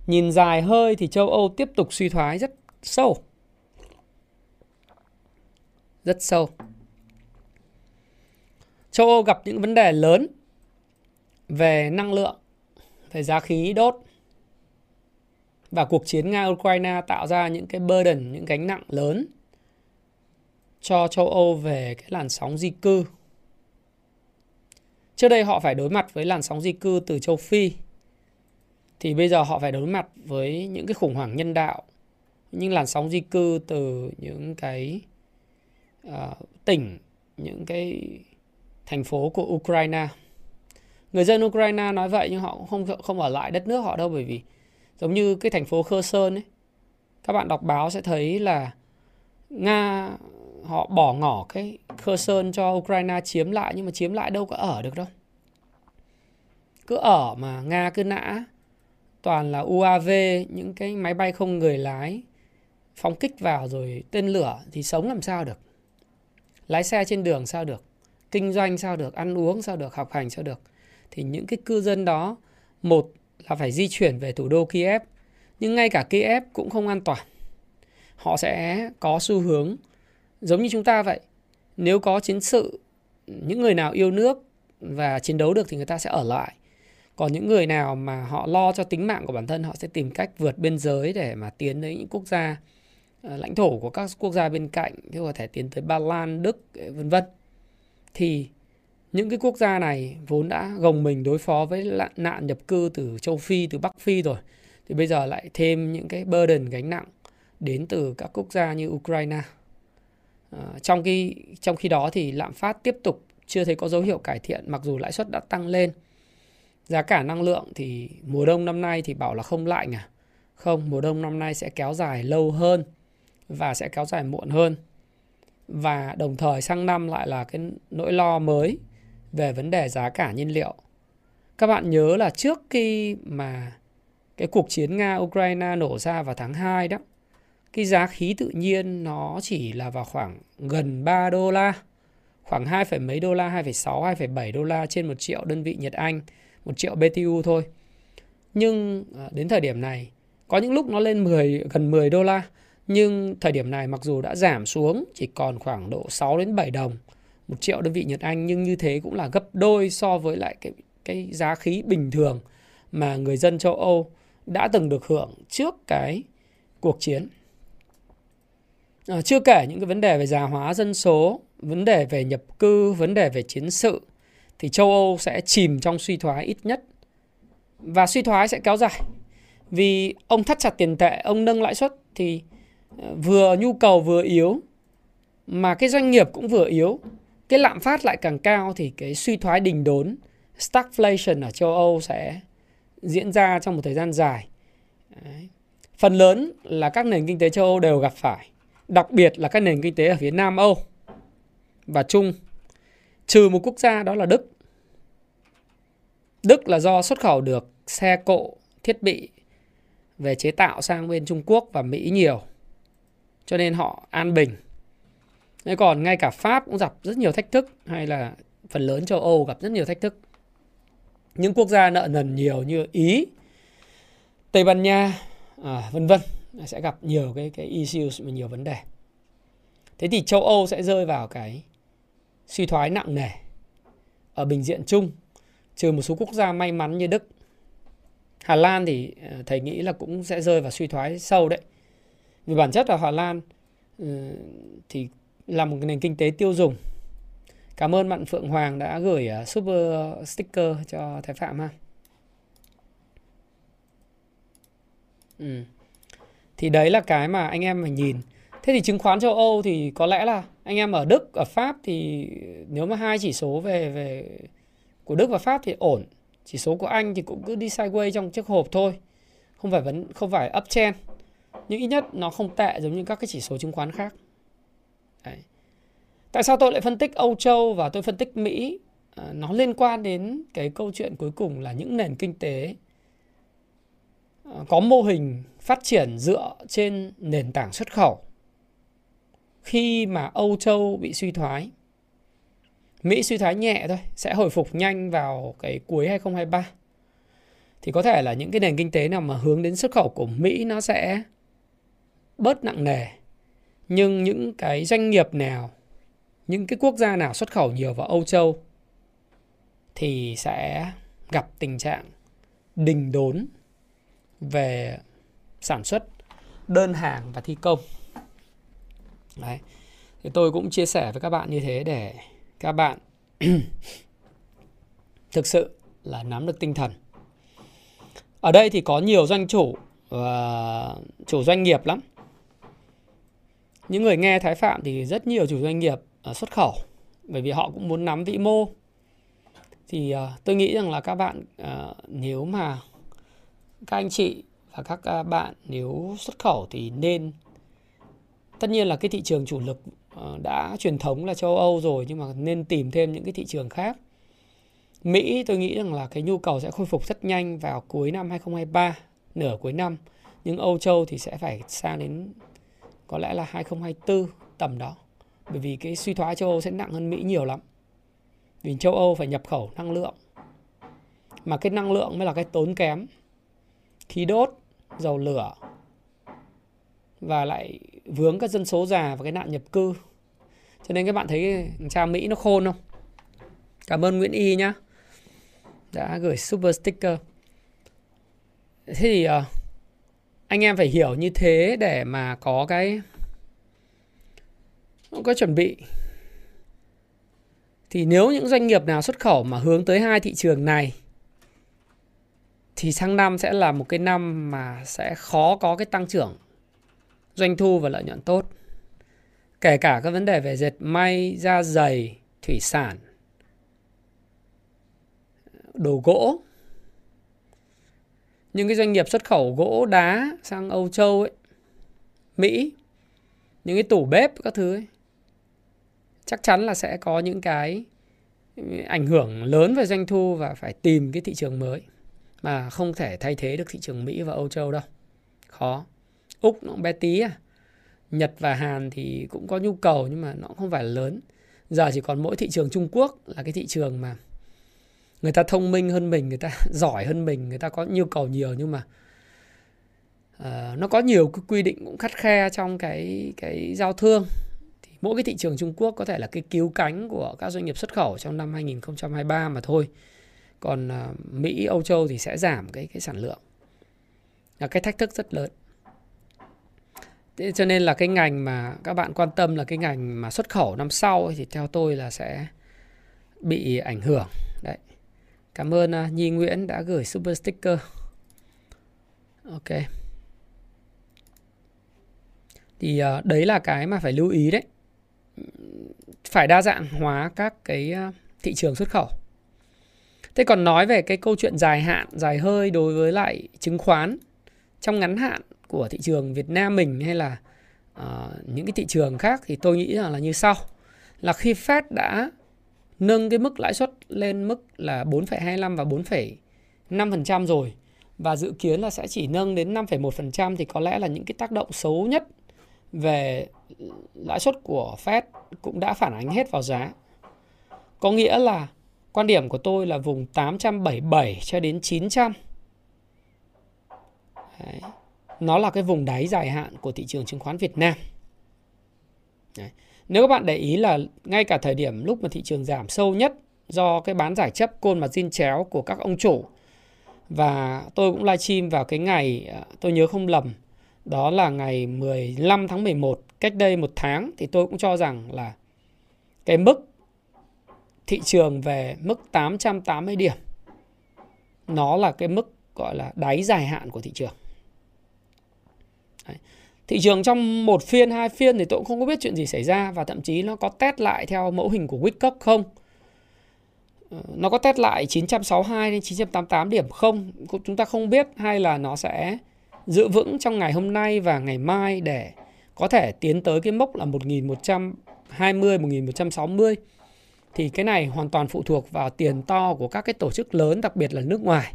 Nhìn dài hơi thì châu Âu tiếp tục suy thoái rất sâu. Rất sâu châu Âu gặp những vấn đề lớn về năng lượng, về giá khí đốt và cuộc chiến Nga-Ukraine tạo ra những cái burden, những gánh nặng lớn cho châu Âu về cái làn sóng di cư. Trước đây họ phải đối mặt với làn sóng di cư từ châu Phi. Thì bây giờ họ phải đối mặt với những cái khủng hoảng nhân đạo, những làn sóng di cư từ những cái uh, tỉnh, những cái thành phố của Ukraine. Người dân Ukraine nói vậy nhưng họ cũng không không ở lại đất nước họ đâu bởi vì giống như cái thành phố Kherson ấy. Các bạn đọc báo sẽ thấy là Nga họ bỏ ngỏ cái Kherson cho Ukraine chiếm lại nhưng mà chiếm lại đâu có ở được đâu. Cứ ở mà Nga cứ nã toàn là UAV, những cái máy bay không người lái phóng kích vào rồi tên lửa thì sống làm sao được. Lái xe trên đường sao được kinh doanh sao được ăn uống sao được học hành sao được. Thì những cái cư dân đó một là phải di chuyển về thủ đô Kiev nhưng ngay cả Kiev cũng không an toàn. Họ sẽ có xu hướng giống như chúng ta vậy. Nếu có chiến sự những người nào yêu nước và chiến đấu được thì người ta sẽ ở lại. Còn những người nào mà họ lo cho tính mạng của bản thân họ sẽ tìm cách vượt biên giới để mà tiến đến những quốc gia ờ, lãnh thổ của các quốc gia bên cạnh như có thể tiến tới Ba Lan, Đức vân vân thì những cái quốc gia này vốn đã gồng mình đối phó với nạn nhập cư từ châu Phi, từ Bắc Phi rồi. Thì bây giờ lại thêm những cái burden gánh nặng đến từ các quốc gia như Ukraine. À, trong khi trong khi đó thì lạm phát tiếp tục chưa thấy có dấu hiệu cải thiện mặc dù lãi suất đã tăng lên. Giá cả năng lượng thì mùa đông năm nay thì bảo là không lạnh à? Không, mùa đông năm nay sẽ kéo dài lâu hơn và sẽ kéo dài muộn hơn và đồng thời sang năm lại là cái nỗi lo mới về vấn đề giá cả nhiên liệu. Các bạn nhớ là trước khi mà cái cuộc chiến Nga-Ukraine nổ ra vào tháng 2 đó, cái giá khí tự nhiên nó chỉ là vào khoảng gần 3 đô la, khoảng 2, mấy đô la, 2,6, 2,7 đô la trên 1 triệu đơn vị Nhật Anh, 1 triệu BTU thôi. Nhưng à, đến thời điểm này, có những lúc nó lên 10 gần 10 đô la, nhưng thời điểm này mặc dù đã giảm xuống chỉ còn khoảng độ 6 đến 7 đồng một triệu đơn vị Nhật Anh nhưng như thế cũng là gấp đôi so với lại cái cái giá khí bình thường mà người dân châu Âu đã từng được hưởng trước cái cuộc chiến. À, chưa kể những cái vấn đề về già hóa dân số, vấn đề về nhập cư, vấn đề về chiến sự thì châu Âu sẽ chìm trong suy thoái ít nhất và suy thoái sẽ kéo dài. Vì ông thắt chặt tiền tệ, ông nâng lãi suất thì vừa nhu cầu vừa yếu, mà cái doanh nghiệp cũng vừa yếu, cái lạm phát lại càng cao thì cái suy thoái đình đốn, stagflation ở châu Âu sẽ diễn ra trong một thời gian dài. Đấy. phần lớn là các nền kinh tế châu Âu đều gặp phải, đặc biệt là các nền kinh tế ở phía Nam Âu và Trung, trừ một quốc gia đó là Đức. Đức là do xuất khẩu được xe cộ, thiết bị về chế tạo sang bên Trung Quốc và Mỹ nhiều cho nên họ an bình Thế còn ngay cả Pháp cũng gặp rất nhiều thách thức hay là phần lớn châu Âu gặp rất nhiều thách thức. Những quốc gia nợ nần nhiều như Ý, Tây Ban Nha, à, vân vân sẽ gặp nhiều cái cái issues và nhiều vấn đề. Thế thì châu Âu sẽ rơi vào cái suy thoái nặng nề ở bình diện chung, trừ một số quốc gia may mắn như Đức. Hà Lan thì à, thầy nghĩ là cũng sẽ rơi vào suy thoái sâu đấy. Vì bản chất là Hà Lan ừ, thì là một nền kinh tế tiêu dùng. Cảm ơn bạn Phượng Hoàng đã gửi à, super sticker cho Thái Phạm ha. Ừ. Thì đấy là cái mà anh em phải nhìn. Thế thì chứng khoán châu Âu thì có lẽ là anh em ở Đức, ở Pháp thì nếu mà hai chỉ số về về của Đức và Pháp thì ổn. Chỉ số của Anh thì cũng cứ đi sideways trong chiếc hộp thôi. Không phải vấn không phải uptrend. Nhưng ít nhất nó không tệ giống như các cái chỉ số chứng khoán khác. Đấy. Tại sao tôi lại phân tích Âu Châu và tôi phân tích Mỹ? À, nó liên quan đến cái câu chuyện cuối cùng là những nền kinh tế à, có mô hình phát triển dựa trên nền tảng xuất khẩu. Khi mà Âu Châu bị suy thoái, Mỹ suy thoái nhẹ thôi, sẽ hồi phục nhanh vào cái cuối 2023. Thì có thể là những cái nền kinh tế nào mà hướng đến xuất khẩu của Mỹ nó sẽ bớt nặng nề nhưng những cái doanh nghiệp nào, những cái quốc gia nào xuất khẩu nhiều vào Âu Châu thì sẽ gặp tình trạng đình đốn về sản xuất, đơn hàng và thi công. Đấy. Thì tôi cũng chia sẻ với các bạn như thế để các bạn thực sự là nắm được tinh thần. Ở đây thì có nhiều doanh chủ và chủ doanh nghiệp lắm những người nghe Thái Phạm thì rất nhiều chủ doanh nghiệp ờ, xuất khẩu, bởi vì họ cũng muốn nắm vĩ mô. Thì ờ, tôi nghĩ rằng là các bạn ờ, nếu mà các anh chị và các bạn nếu xuất khẩu thì nên, tất nhiên là cái thị trường chủ lực đã truyền thống là châu Âu rồi nhưng mà nên tìm thêm những cái thị trường khác. Mỹ tôi nghĩ rằng là cái nhu cầu sẽ khôi phục rất nhanh vào cuối năm 2023 nửa cuối năm, nhưng Âu Châu thì sẽ phải sang đến có lẽ là 2024 tầm đó. Bởi vì cái suy thoái châu Âu sẽ nặng hơn Mỹ nhiều lắm. Vì châu Âu phải nhập khẩu năng lượng. Mà cái năng lượng mới là cái tốn kém. Khí đốt dầu lửa. Và lại vướng các dân số già và cái nạn nhập cư. Cho nên các bạn thấy cha Mỹ nó khôn không? Cảm ơn Nguyễn Y nhá. Đã gửi super sticker. Thế thì uh, anh em phải hiểu như thế để mà có cái có chuẩn bị thì nếu những doanh nghiệp nào xuất khẩu mà hướng tới hai thị trường này thì sang năm sẽ là một cái năm mà sẽ khó có cái tăng trưởng doanh thu và lợi nhuận tốt. Kể cả các vấn đề về dệt may, da giày, thủy sản, đồ gỗ những cái doanh nghiệp xuất khẩu gỗ đá sang Âu Châu ấy, Mỹ, những cái tủ bếp các thứ ấy, chắc chắn là sẽ có những cái ảnh hưởng lớn về doanh thu và phải tìm cái thị trường mới mà không thể thay thế được thị trường Mỹ và Âu Châu đâu. Khó. Úc nó cũng bé tí à. Nhật và Hàn thì cũng có nhu cầu nhưng mà nó không phải lớn. Giờ chỉ còn mỗi thị trường Trung Quốc là cái thị trường mà người ta thông minh hơn mình người ta giỏi hơn mình người ta có nhu cầu nhiều nhưng mà uh, nó có nhiều cái quy định cũng khắt khe trong cái cái giao thương. Thì mỗi cái thị trường Trung Quốc có thể là cái cứu cánh của các doanh nghiệp xuất khẩu trong năm 2023 mà thôi. Còn uh, Mỹ Âu Châu thì sẽ giảm cái cái sản lượng. Là cái thách thức rất lớn. Thế cho nên là cái ngành mà các bạn quan tâm là cái ngành mà xuất khẩu năm sau thì theo tôi là sẽ bị ảnh hưởng. Cảm ơn uh, Nhi Nguyễn đã gửi super sticker. Ok. thì uh, đấy là cái mà phải lưu ý đấy phải đa dạng hóa các cái uh, thị trường xuất khẩu thế còn nói về cái câu chuyện dài hạn dài hơi đối với lại chứng khoán trong ngắn hạn của thị trường Việt Nam mình hay là uh, những cái thị trường khác thì tôi nghĩ rằng là như sau là khi Fed đã nâng cái mức lãi suất lên mức là 4,25 và 4,5% rồi và dự kiến là sẽ chỉ nâng đến 5,1% thì có lẽ là những cái tác động xấu nhất về lãi suất của Fed cũng đã phản ánh hết vào giá. Có nghĩa là quan điểm của tôi là vùng 877 cho đến 900. Đấy. Nó là cái vùng đáy dài hạn của thị trường chứng khoán Việt Nam. Đấy. Nếu các bạn để ý là ngay cả thời điểm lúc mà thị trường giảm sâu nhất do cái bán giải chấp côn mà zin chéo của các ông chủ, và tôi cũng livestream vào cái ngày à, tôi nhớ không lầm, đó là ngày 15 tháng 11 cách đây một tháng, thì tôi cũng cho rằng là cái mức thị trường về mức 880 điểm, nó là cái mức gọi là đáy dài hạn của thị trường. Đấy. Thị trường trong một phiên, hai phiên thì tôi cũng không có biết chuyện gì xảy ra và thậm chí nó có test lại theo mẫu hình của Wickock không. Ờ, nó có test lại 962 đến 988 điểm không? Chúng ta không biết hay là nó sẽ giữ vững trong ngày hôm nay và ngày mai để có thể tiến tới cái mốc là 1120, 1160 thì cái này hoàn toàn phụ thuộc vào tiền to của các cái tổ chức lớn đặc biệt là nước ngoài.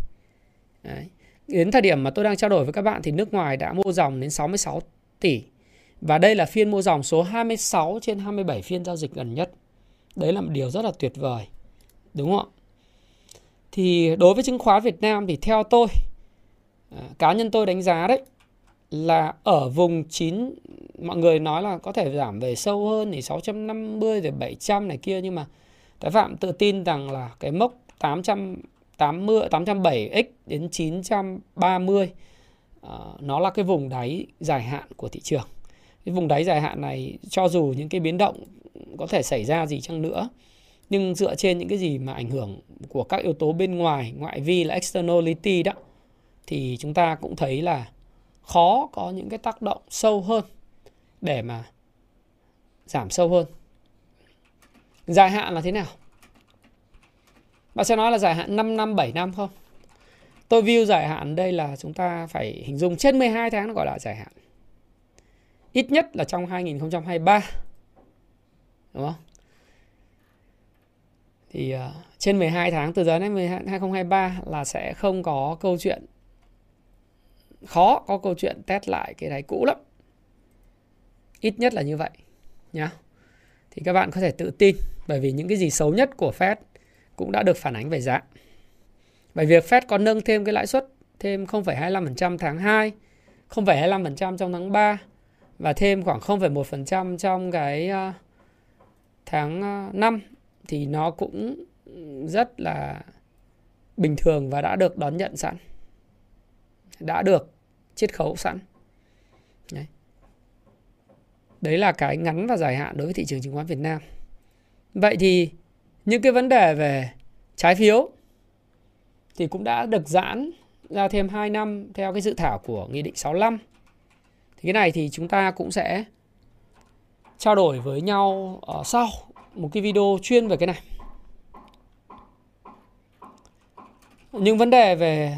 Đấy. Đến thời điểm mà tôi đang trao đổi với các bạn thì nước ngoài đã mua dòng đến 66 tỷ. Và đây là phiên mua dòng số 26 trên 27 phiên giao dịch gần nhất. Đấy là một điều rất là tuyệt vời. Đúng không ạ? Thì đối với chứng khoán Việt Nam thì theo tôi à, cá nhân tôi đánh giá đấy, là ở vùng 9 mọi người nói là có thể giảm về sâu hơn thì 650 rồi 700 này kia, nhưng mà Thái Phạm tự tin rằng là cái mốc 880 807x đến 930 uh, nó là cái vùng đáy dài hạn của thị trường. Cái vùng đáy dài hạn này cho dù những cái biến động có thể xảy ra gì chăng nữa nhưng dựa trên những cái gì mà ảnh hưởng của các yếu tố bên ngoài ngoại vi là externality đó thì chúng ta cũng thấy là khó có những cái tác động sâu hơn để mà giảm sâu hơn. Dài hạn là thế nào? Bạn sẽ nói là dài hạn 5 năm 7 năm không? Tôi view dài hạn đây là chúng ta phải hình dung trên 12 tháng nó gọi là dài hạn. Ít nhất là trong 2023 đúng không? Thì uh, trên 12 tháng từ giờ đến 2023 là sẽ không có câu chuyện khó có câu chuyện test lại cái đáy cũ lắm. Ít nhất là như vậy nhá. Thì các bạn có thể tự tin bởi vì những cái gì xấu nhất của Fed cũng đã được phản ánh về giá bởi việc Fed có nâng thêm cái lãi suất thêm 0,25% tháng 2 0,25% trong tháng 3 và thêm khoảng 0,1% trong cái ờ, tháng ờ, 5 thì nó cũng rất là bình thường và đã được đón nhận sẵn. Đã được chiết khấu sẵn. Đấy. đấy là cái ngắn và dài hạn đối với thị trường chứng khoán Việt Nam. Vậy thì những cái vấn đề về trái phiếu thì cũng đã được giãn ra thêm 2 năm theo cái dự thảo của Nghị định 65 thì cái này thì chúng ta cũng sẽ trao đổi với nhau ở sau một cái video chuyên về cái này. Những vấn đề về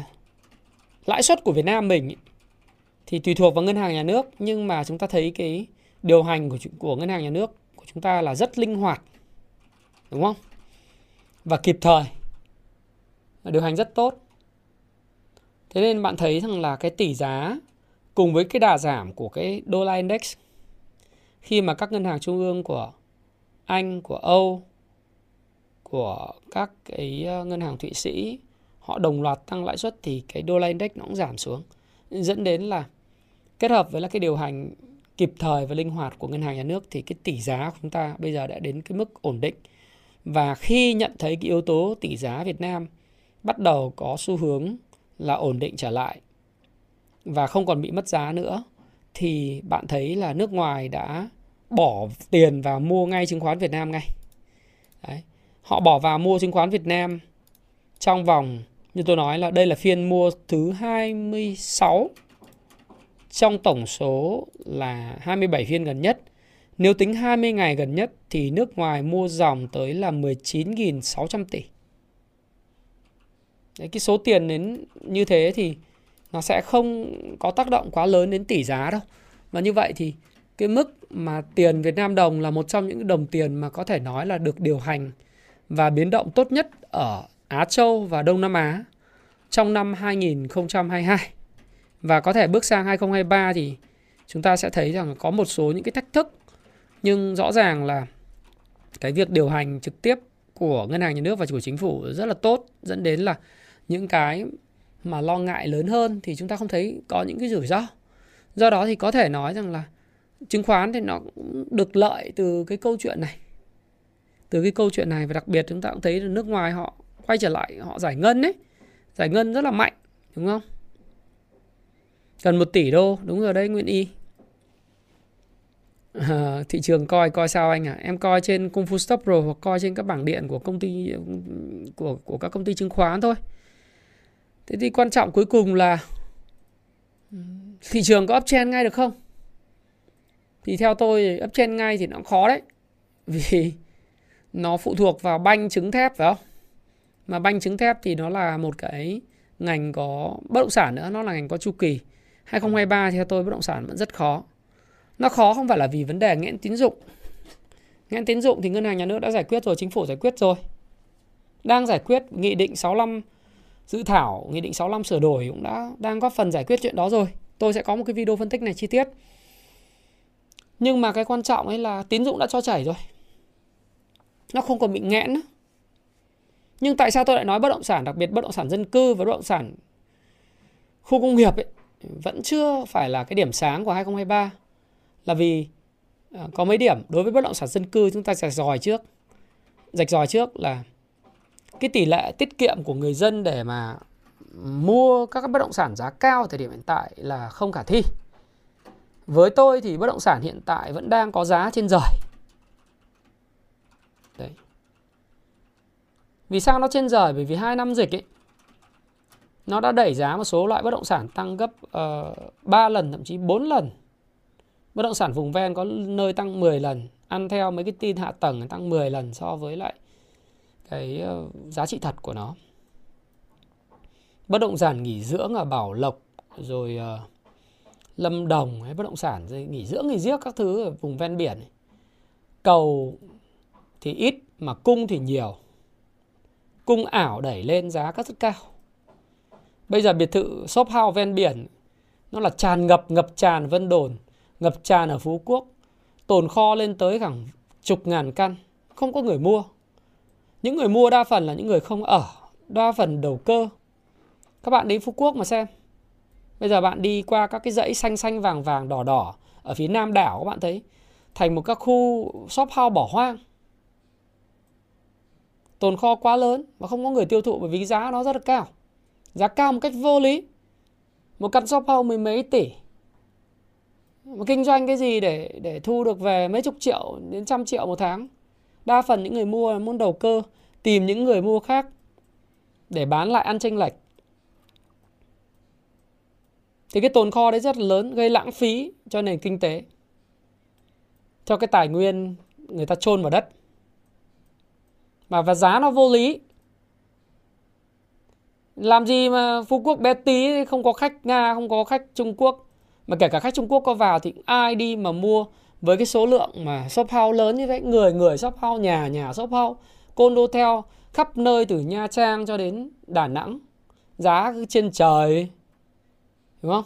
lãi suất của Việt Nam mình thì tùy thuộc vào ngân hàng nhà nước, nhưng mà chúng ta thấy cái điều hành của của ngân hàng nhà nước của chúng ta là rất linh hoạt, đúng không? Và kịp thời điều hành rất tốt. Thế nên bạn thấy rằng là cái tỷ giá cùng với cái đà giảm của cái đô la index, khi mà các ngân hàng trung ương của Anh, của Âu, của các cái ờ, ngân hàng Thụy Sĩ, họ đồng loạt tăng lãi suất thì cái đô la index nó cũng giảm xuống. Dẫn đến là kết hợp với là cái điều hành kịp thời và linh hoạt của ngân hàng nhà nước thì cái tỷ giá của chúng ta bây giờ đã đến cái mức ổn định. Và khi nhận thấy cái yếu tố tỷ giá Việt Nam bắt đầu có xu hướng là ổn định trở lại và không còn bị mất giá nữa, thì bạn thấy là nước ngoài đã bỏ tiền vào mua ngay chứng khoán Việt Nam ngay. Đấy. Họ bỏ vào mua chứng khoán Việt Nam trong vòng, như tôi nói là đây là phiên mua thứ 26 trong tổng số là 27 phiên gần nhất. Nếu tính 20 ngày gần nhất thì nước ngoài mua dòng tới là 19.600 tỷ. Đấy, cái số tiền đến như thế thì nó sẽ không có tác động quá lớn đến tỷ giá đâu. Và như vậy thì cái mức mà tiền Việt Nam đồng là một trong những đồng tiền mà có thể nói là được điều hành và biến động tốt nhất ở Á Châu và Đông Nam Á trong năm 2022. Và có thể bước sang 2023 thì chúng ta sẽ thấy rằng có một số những cái thách thức nhưng rõ ràng là cái việc điều hành trực tiếp của ngân hàng nhà nước và của chính phủ rất là tốt dẫn đến là những cái mà lo ngại lớn hơn thì chúng ta không thấy có những cái rủi ro. Do đó thì có thể nói rằng là chứng khoán thì nó cũng được lợi từ cái câu chuyện này. Từ cái câu chuyện này và đặc biệt chúng ta cũng thấy là nước ngoài họ quay trở lại họ giải ngân đấy. Giải ngân rất là mạnh, đúng không? Gần 1 tỷ đô, đúng rồi đấy Nguyễn Y. À, thị trường coi coi sao anh ạ? À? Em coi trên Kung Fu Stop Pro hoặc coi trên các bảng điện của công ty của của các công ty chứng khoán thôi. Thế thì quan trọng cuối cùng là thị trường có uptrend ngay được không? Thì theo tôi uptrend ngay thì nó khó đấy. Vì nó phụ thuộc vào banh trứng thép phải không? Mà banh trứng thép thì nó là một cái ngành có bất động sản nữa, nó là ngành có chu kỳ. 2023 theo tôi bất động sản vẫn rất khó. Nó khó không phải là vì vấn đề nghẽn tín dụng. Nghẽn tín dụng thì ngân hàng nhà nước đã giải quyết rồi, chính phủ giải quyết rồi. Đang giải quyết nghị định 65 dự thảo nghị định 65 sửa đổi cũng đã đang góp phần giải quyết chuyện đó rồi. Tôi sẽ có một cái video phân tích này chi tiết. Nhưng mà cái quan trọng ấy là tín dụng đã cho chảy rồi. Nó không còn bị nghẽn nữa. Nhưng tại sao tôi lại nói bất động sản, đặc biệt bất động sản dân cư và bất động sản khu công nghiệp ấy vẫn chưa phải là cái điểm sáng của 2023 là vì à, có mấy điểm đối với bất động sản dân cư chúng ta sẽ dòi trước. Rạch dòi trước là cái tỷ lệ tiết kiệm của người dân để mà mua các bất động sản giá cao thời điểm hiện tại là không khả thi. Với tôi thì bất động sản hiện tại vẫn đang có giá trên rời. Đấy. Vì sao nó trên rời? Bởi vì hai năm dịch ấy nó đã đẩy giá một số loại bất động sản tăng gấp ờ, uh, 3 lần thậm chí 4 lần. Bất động sản vùng ven có nơi tăng 10 lần, ăn theo mấy cái tin hạ tầng tăng 10 lần so với lại cái ờ, giá trị thật của nó. Bất động sản nghỉ dưỡng ở Bảo Lộc rồi uh, Lâm Đồng hay bất động sản rồi nghỉ dưỡng nghỉ giếc các thứ ở vùng ven biển. Cầu thì ít mà cung thì nhiều. Cung ảo đẩy lên giá các rất cao. Bây giờ biệt thự shop house ven biển nó là tràn ngập ngập tràn Vân Đồn, ngập tràn ở Phú Quốc, tồn kho lên tới khoảng chục ngàn căn, không có người mua. Những người mua đa phần là những người không ở, đa phần đầu cơ. Các bạn đến Phú Quốc mà xem. Bây giờ bạn đi qua các cái dãy xanh xanh vàng vàng đỏ đỏ ở phía nam đảo các bạn thấy thành một các khu shop house bỏ hoang. Tồn kho quá lớn và không có người tiêu thụ bởi vì giá nó rất là cao. Giá cao một cách vô lý. Một căn shop house mười mấy tỷ. Mà kinh doanh cái gì để để thu được về mấy chục triệu đến trăm triệu một tháng. Đa phần những người mua là muốn đầu cơ, tìm những người mua khác để bán lại ăn tranh lệch. Thì cái tồn kho đấy rất là lớn, gây lãng phí cho nền kinh tế. Cho cái tài nguyên người ta chôn vào đất. Mà và giá nó vô lý. Làm gì mà Phú Quốc bé tí không có khách Nga, không có khách Trung Quốc. Mà kể cả khách Trung Quốc có vào thì ai đi mà mua với cái số lượng mà shop house lớn như vậy. Người người shop house, nhà nhà shop house, condo theo khắp nơi từ Nha Trang cho đến Đà Nẵng. Giá cứ trên trời. Đúng không?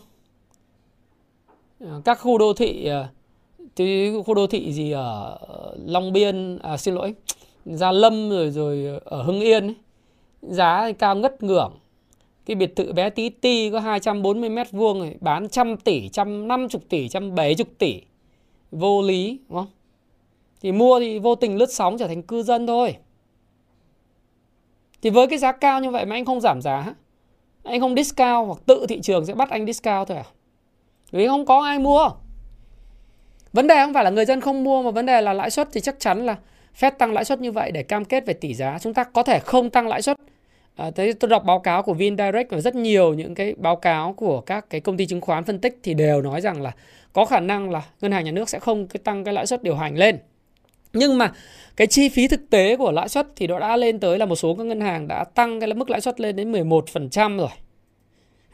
Ờ, các khu đô thị ờ, thì khu đô thị gì ở Long Biên à, xin lỗi Gia Lâm rồi rồi ở Hưng Yên ấy, giá cao ngất ngưỡng cái biệt thự bé tí ti có 240 mét vuông này bán trăm tỷ, trăm năm chục tỷ, trăm bảy chục tỷ. Vô lý, đúng không? Thì mua thì vô tình lướt sóng trở thành cư dân thôi. Thì với cái giá cao như vậy mà anh không giảm giá, anh không discount hoặc tự thị trường sẽ bắt anh discount thôi à? Vì không có ai mua. Vấn đề không phải là người dân không mua mà vấn đề là lãi suất thì chắc chắn là Fed tăng lãi suất như vậy để cam kết về tỷ giá. Chúng ta có thể không tăng lãi suất À, thế tôi đọc báo cáo của VinDirect và rất nhiều những cái báo cáo của các cái công ty chứng khoán phân tích thì đều nói rằng là có khả năng là ngân hàng nhà nước sẽ không cái tăng cái lãi suất điều hành lên. Nhưng mà cái chi phí thực tế của lãi suất thì nó đã lên tới là một số các ngân hàng đã tăng cái mức lãi suất lên đến 11% rồi.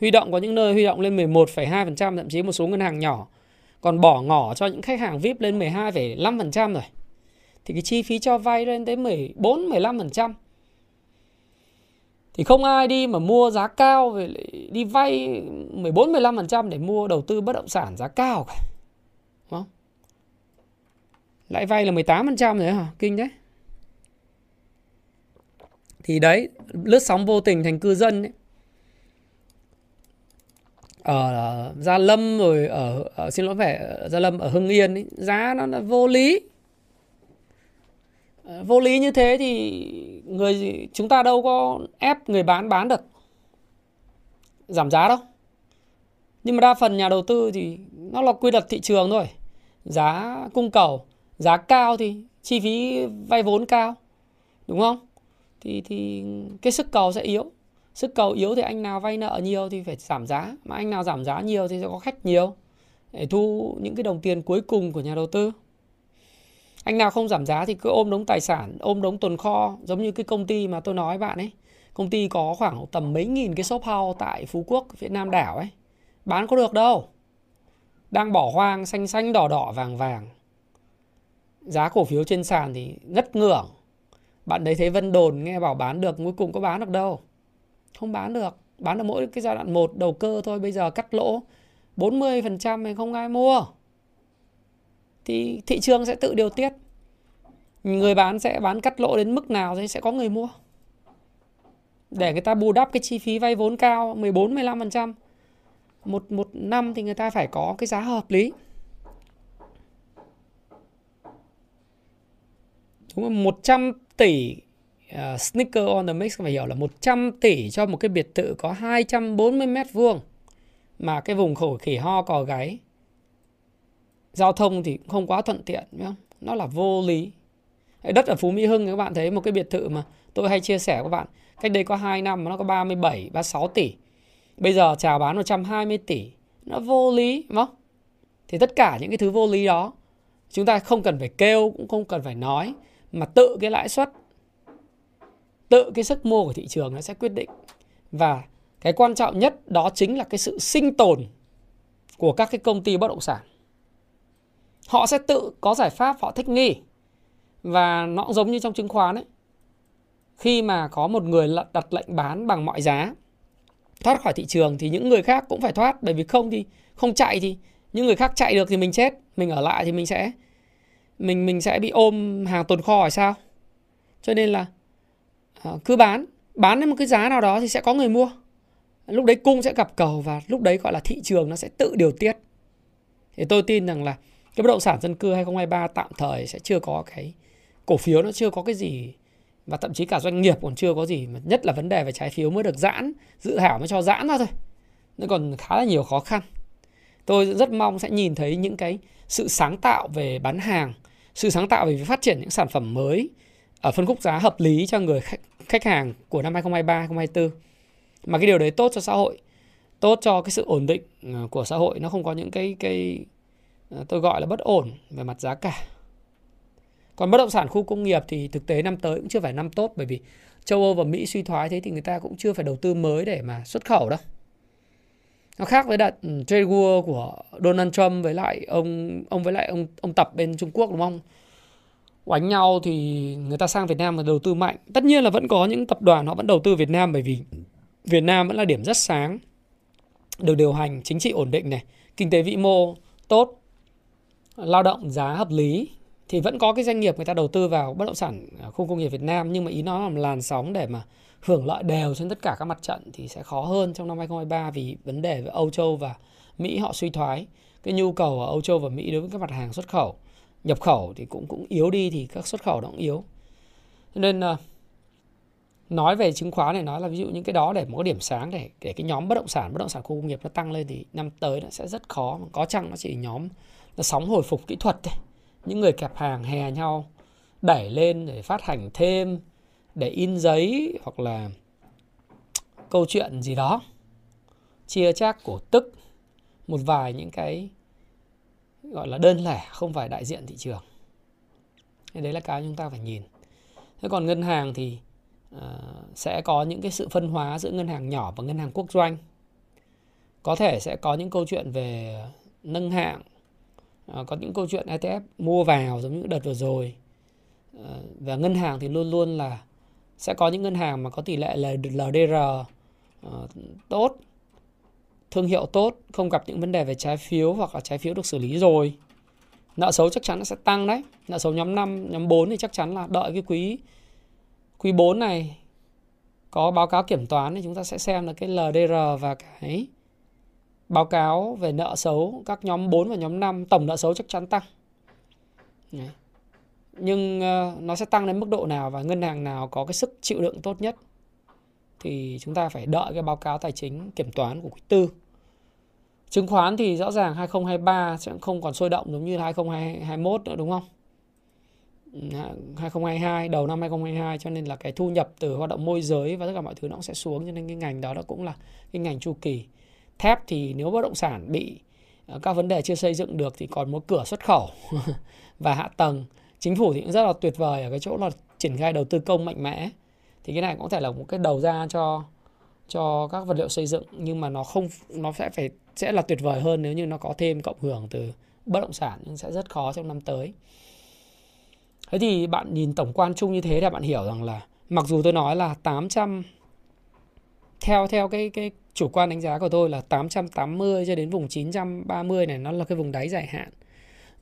Huy động có những nơi huy động lên 11,2%, thậm chí một số ngân hàng nhỏ còn bỏ ngỏ cho những khách hàng VIP lên 12,5% rồi. Thì cái chi phí cho vay lên tới 14, 15% thì không ai đi mà mua giá cao về đi vay 14 15% để mua đầu tư bất động sản giá cao cả. Đúng không? Lãi vay là 18% rồi hả? Kinh đấy. Thì đấy, lướt sóng vô tình thành cư dân ấy. Ở Gia Lâm rồi ở, ở xin lỗi vẻ Gia Lâm ở Hưng Yên ấy, giá nó là vô lý. Ờ, vô lý như thế thì người chúng ta đâu có ép người bán bán được. Giảm giá đâu. Nhưng mà đa phần nhà đầu tư thì nó là quy luật thị trường thôi. Giá cung cầu, giá cao thì chi phí vay vốn cao, đúng không? Thì thì cái sức cầu sẽ yếu. Sức cầu yếu thì anh nào vay nợ nhiều thì phải giảm giá. Mà anh nào giảm giá nhiều thì sẽ có khách nhiều để thu những cái đồng tiền cuối cùng của nhà đầu tư anh nào không giảm giá thì cứ ôm đống tài sản, ôm đống tồn kho, giống như cái công ty mà tôi nói bạn ấy. Công ty có khoảng tầm mấy nghìn cái shop house tại phú quốc, việt nam đảo ấy. Bán có được đâu. Đang bỏ hoang, xanh xanh, đỏ đỏ, vàng vàng. Giá cổ phiếu trên sàn thì ngất ngưỡng. Bạn đấy thấy vân đồn, nghe bảo bán được, cuối cùng có bán được đâu. Không bán được. Bán được mỗi cái giai đoạn một, đầu cơ thôi, bây giờ cắt lỗ. 40% thì không ai mua thì thị trường sẽ tự điều tiết. Người bán sẽ bán cắt lỗ đến mức nào thì sẽ có người mua. Để người ta bù đắp cái chi phí vay vốn cao 14 15% một một năm thì người ta phải có cái giá hợp lý. Đúng không 100 tỷ uh, sneaker on the mix phải hiểu là 100 tỷ cho một cái biệt thự có 240 mét vuông mà cái vùng khổ khỉ ho cò gáy giao thông thì không quá thuận tiện không? nó là vô lý. Đất ở Phú Mỹ Hưng, các bạn thấy một cái biệt thự mà tôi hay chia sẻ với các bạn. Cách đây có 2 năm nó có 37 36 tỷ. Bây giờ chào bán 120 tỷ. Nó vô lý, đúng không? Thì tất cả những cái thứ vô lý đó, chúng ta không cần phải kêu, cũng không cần phải nói, mà tự cái lãi suất, tự cái sức mua của thị trường nó sẽ quyết định. Và cái quan trọng nhất đó chính là cái sự sinh tồn của các cái công ty bất động sản họ sẽ tự có giải pháp, họ thích nghi. Và nó cũng giống như trong chứng khoán ấy. Khi mà có một người đặt lệnh bán bằng mọi giá, thoát khỏi thị trường thì những người khác cũng phải thoát. Bởi vì không thì không chạy thì những người khác chạy được thì mình chết, mình ở lại thì mình sẽ, mình mình sẽ bị ôm hàng tồn kho hay sao? Cho nên là à, cứ bán bán đến một cái giá nào đó thì sẽ có người mua. Lúc đấy cung sẽ gặp cầu và lúc đấy gọi là thị trường nó sẽ tự điều tiết. Thì tôi tin rằng là cái bất động sản dân cư 2023 tạm thời sẽ chưa có cái cổ phiếu nó chưa có cái gì và thậm chí cả doanh nghiệp còn chưa có gì mà nhất là vấn đề về trái phiếu mới được giãn dự thảo mới cho giãn ra thôi. Nó còn khá là nhiều khó khăn. Tôi rất mong sẽ nhìn thấy những cái sự sáng tạo về bán hàng sự sáng tạo về phát triển những sản phẩm mới ở phân khúc giá hợp lý cho người khách, khách hàng của năm 2023 2024 mà cái điều đấy tốt cho xã hội tốt cho cái sự ổn định ờ, của xã hội. Nó không có những cái cái Ờ, tôi gọi là bất ổn về mặt giá cả. Còn bất động sản khu công nghiệp thì thực tế năm tới cũng chưa phải năm tốt bởi vì châu Âu và Mỹ suy thoái thế thì người ta cũng chưa phải đầu tư mới để mà xuất khẩu đâu. Nó khác với đợt ừ, trade war của Donald Trump với lại ông ông với lại ông ông Tập bên Trung Quốc đúng không? Oánh nhau thì người ta sang Việt Nam và đầu tư mạnh. Tất nhiên là vẫn có những tập đoàn họ vẫn đầu tư Việt Nam bởi vì Việt Nam vẫn là điểm rất sáng. Được điều hành chính trị ổn định này, kinh tế vĩ mô tốt, lao động giá hợp lý, thì vẫn có cái doanh nghiệp người ta đầu tư vào bất động sản à, khu công nghiệp Việt Nam, nhưng mà ý nó là làn sóng để mà hưởng lợi đều trên tất cả các mặt trận thì sẽ khó hơn trong năm 2023 vì vấn đề về Âu Châu và Mỹ họ suy thoái. Cái nhu cầu ở Âu Châu và Mỹ đối với các mặt hàng xuất khẩu, nhập khẩu thì cũng cũng yếu đi thì các xuất khẩu nó cũng yếu. Nên à, nói về chứng khoán này, nói là ví dụ những cái đó để một cái điểm sáng để để cái nhóm bất động sản, bất động sản khu công nghiệp nó tăng lên thì năm tới nó sẽ rất khó có chăng nó chỉ nhóm sóng hồi phục kỹ thuật ấy. những người kẹp hàng hè nhau đẩy lên để phát hành thêm để in giấy hoặc là câu chuyện gì đó. Chia chác cổ tức. Một vài những cái gọi là đơn lẻ không phải đại diện thị trường. Thế đấy là cái chúng ta phải nhìn. Thế còn ngân hàng thì uh, sẽ có những cái sự phân hóa giữa ngân hàng nhỏ và ngân hàng quốc doanh. Có thể sẽ có những câu chuyện về nâng hạng Ờ, có những câu chuyện ETF mua vào giống như đợt vừa rồi. Uh, và ngân hàng thì luôn luôn là sẽ có những ngân hàng mà có tỷ lệ là LDR ờ, tốt thương hiệu tốt không gặp những vấn đề về trái phiếu hoặc là trái phiếu được xử lý rồi. Nợ xấu chắc chắn nó sẽ tăng đấy. Nợ xấu nhóm 5, nhóm 4 thì chắc chắn là đợi cái quý quý 4 này có báo cáo kiểm toán thì chúng ta sẽ xem là cái LDR và cái báo cáo về nợ xấu các nhóm 4 và nhóm 5 tổng nợ xấu chắc chắn tăng. Đấy. Nhưng uh, nó sẽ tăng đến mức độ nào và ngân hàng nào có cái sức chịu đựng tốt nhất thì chúng ta phải đợi cái báo cáo tài chính kiểm toán của quý tư. Chứng khoán thì rõ ràng 2023 sẽ không còn sôi động giống như 2021 nữa đúng không? Dạ, 2022 đầu năm 2022 cho nên là cái thu nhập từ hoạt động môi giới và tất cả mọi thứ nó cũng sẽ xuống cho nên cái ngành đó nó cũng là cái ngành chu kỳ. Thép thì nếu bất động sản bị ờ, các vấn đề chưa xây dựng được thì còn một cửa xuất khẩu và hạ tầng. Chính phủ thì cũng rất là tuyệt vời ở cái chỗ là triển khai đầu tư công mạnh mẽ. Thì cái này cũng có thể là một cái đầu ra cho cho các vật liệu xây dựng, nhưng mà nó không, nó sẽ phải, sẽ là tuyệt vời hơn nếu như nó có thêm cộng hưởng từ bất động sản, nhưng sẽ rất khó trong năm tới. Thế thì bạn nhìn tổng quan chung như thế thì bạn hiểu rằng là mặc dù tôi nói là 800 theo theo cái cái chủ quan đánh giá của tôi là 880 cho đến vùng 930 này nó là cái vùng đáy dài hạn.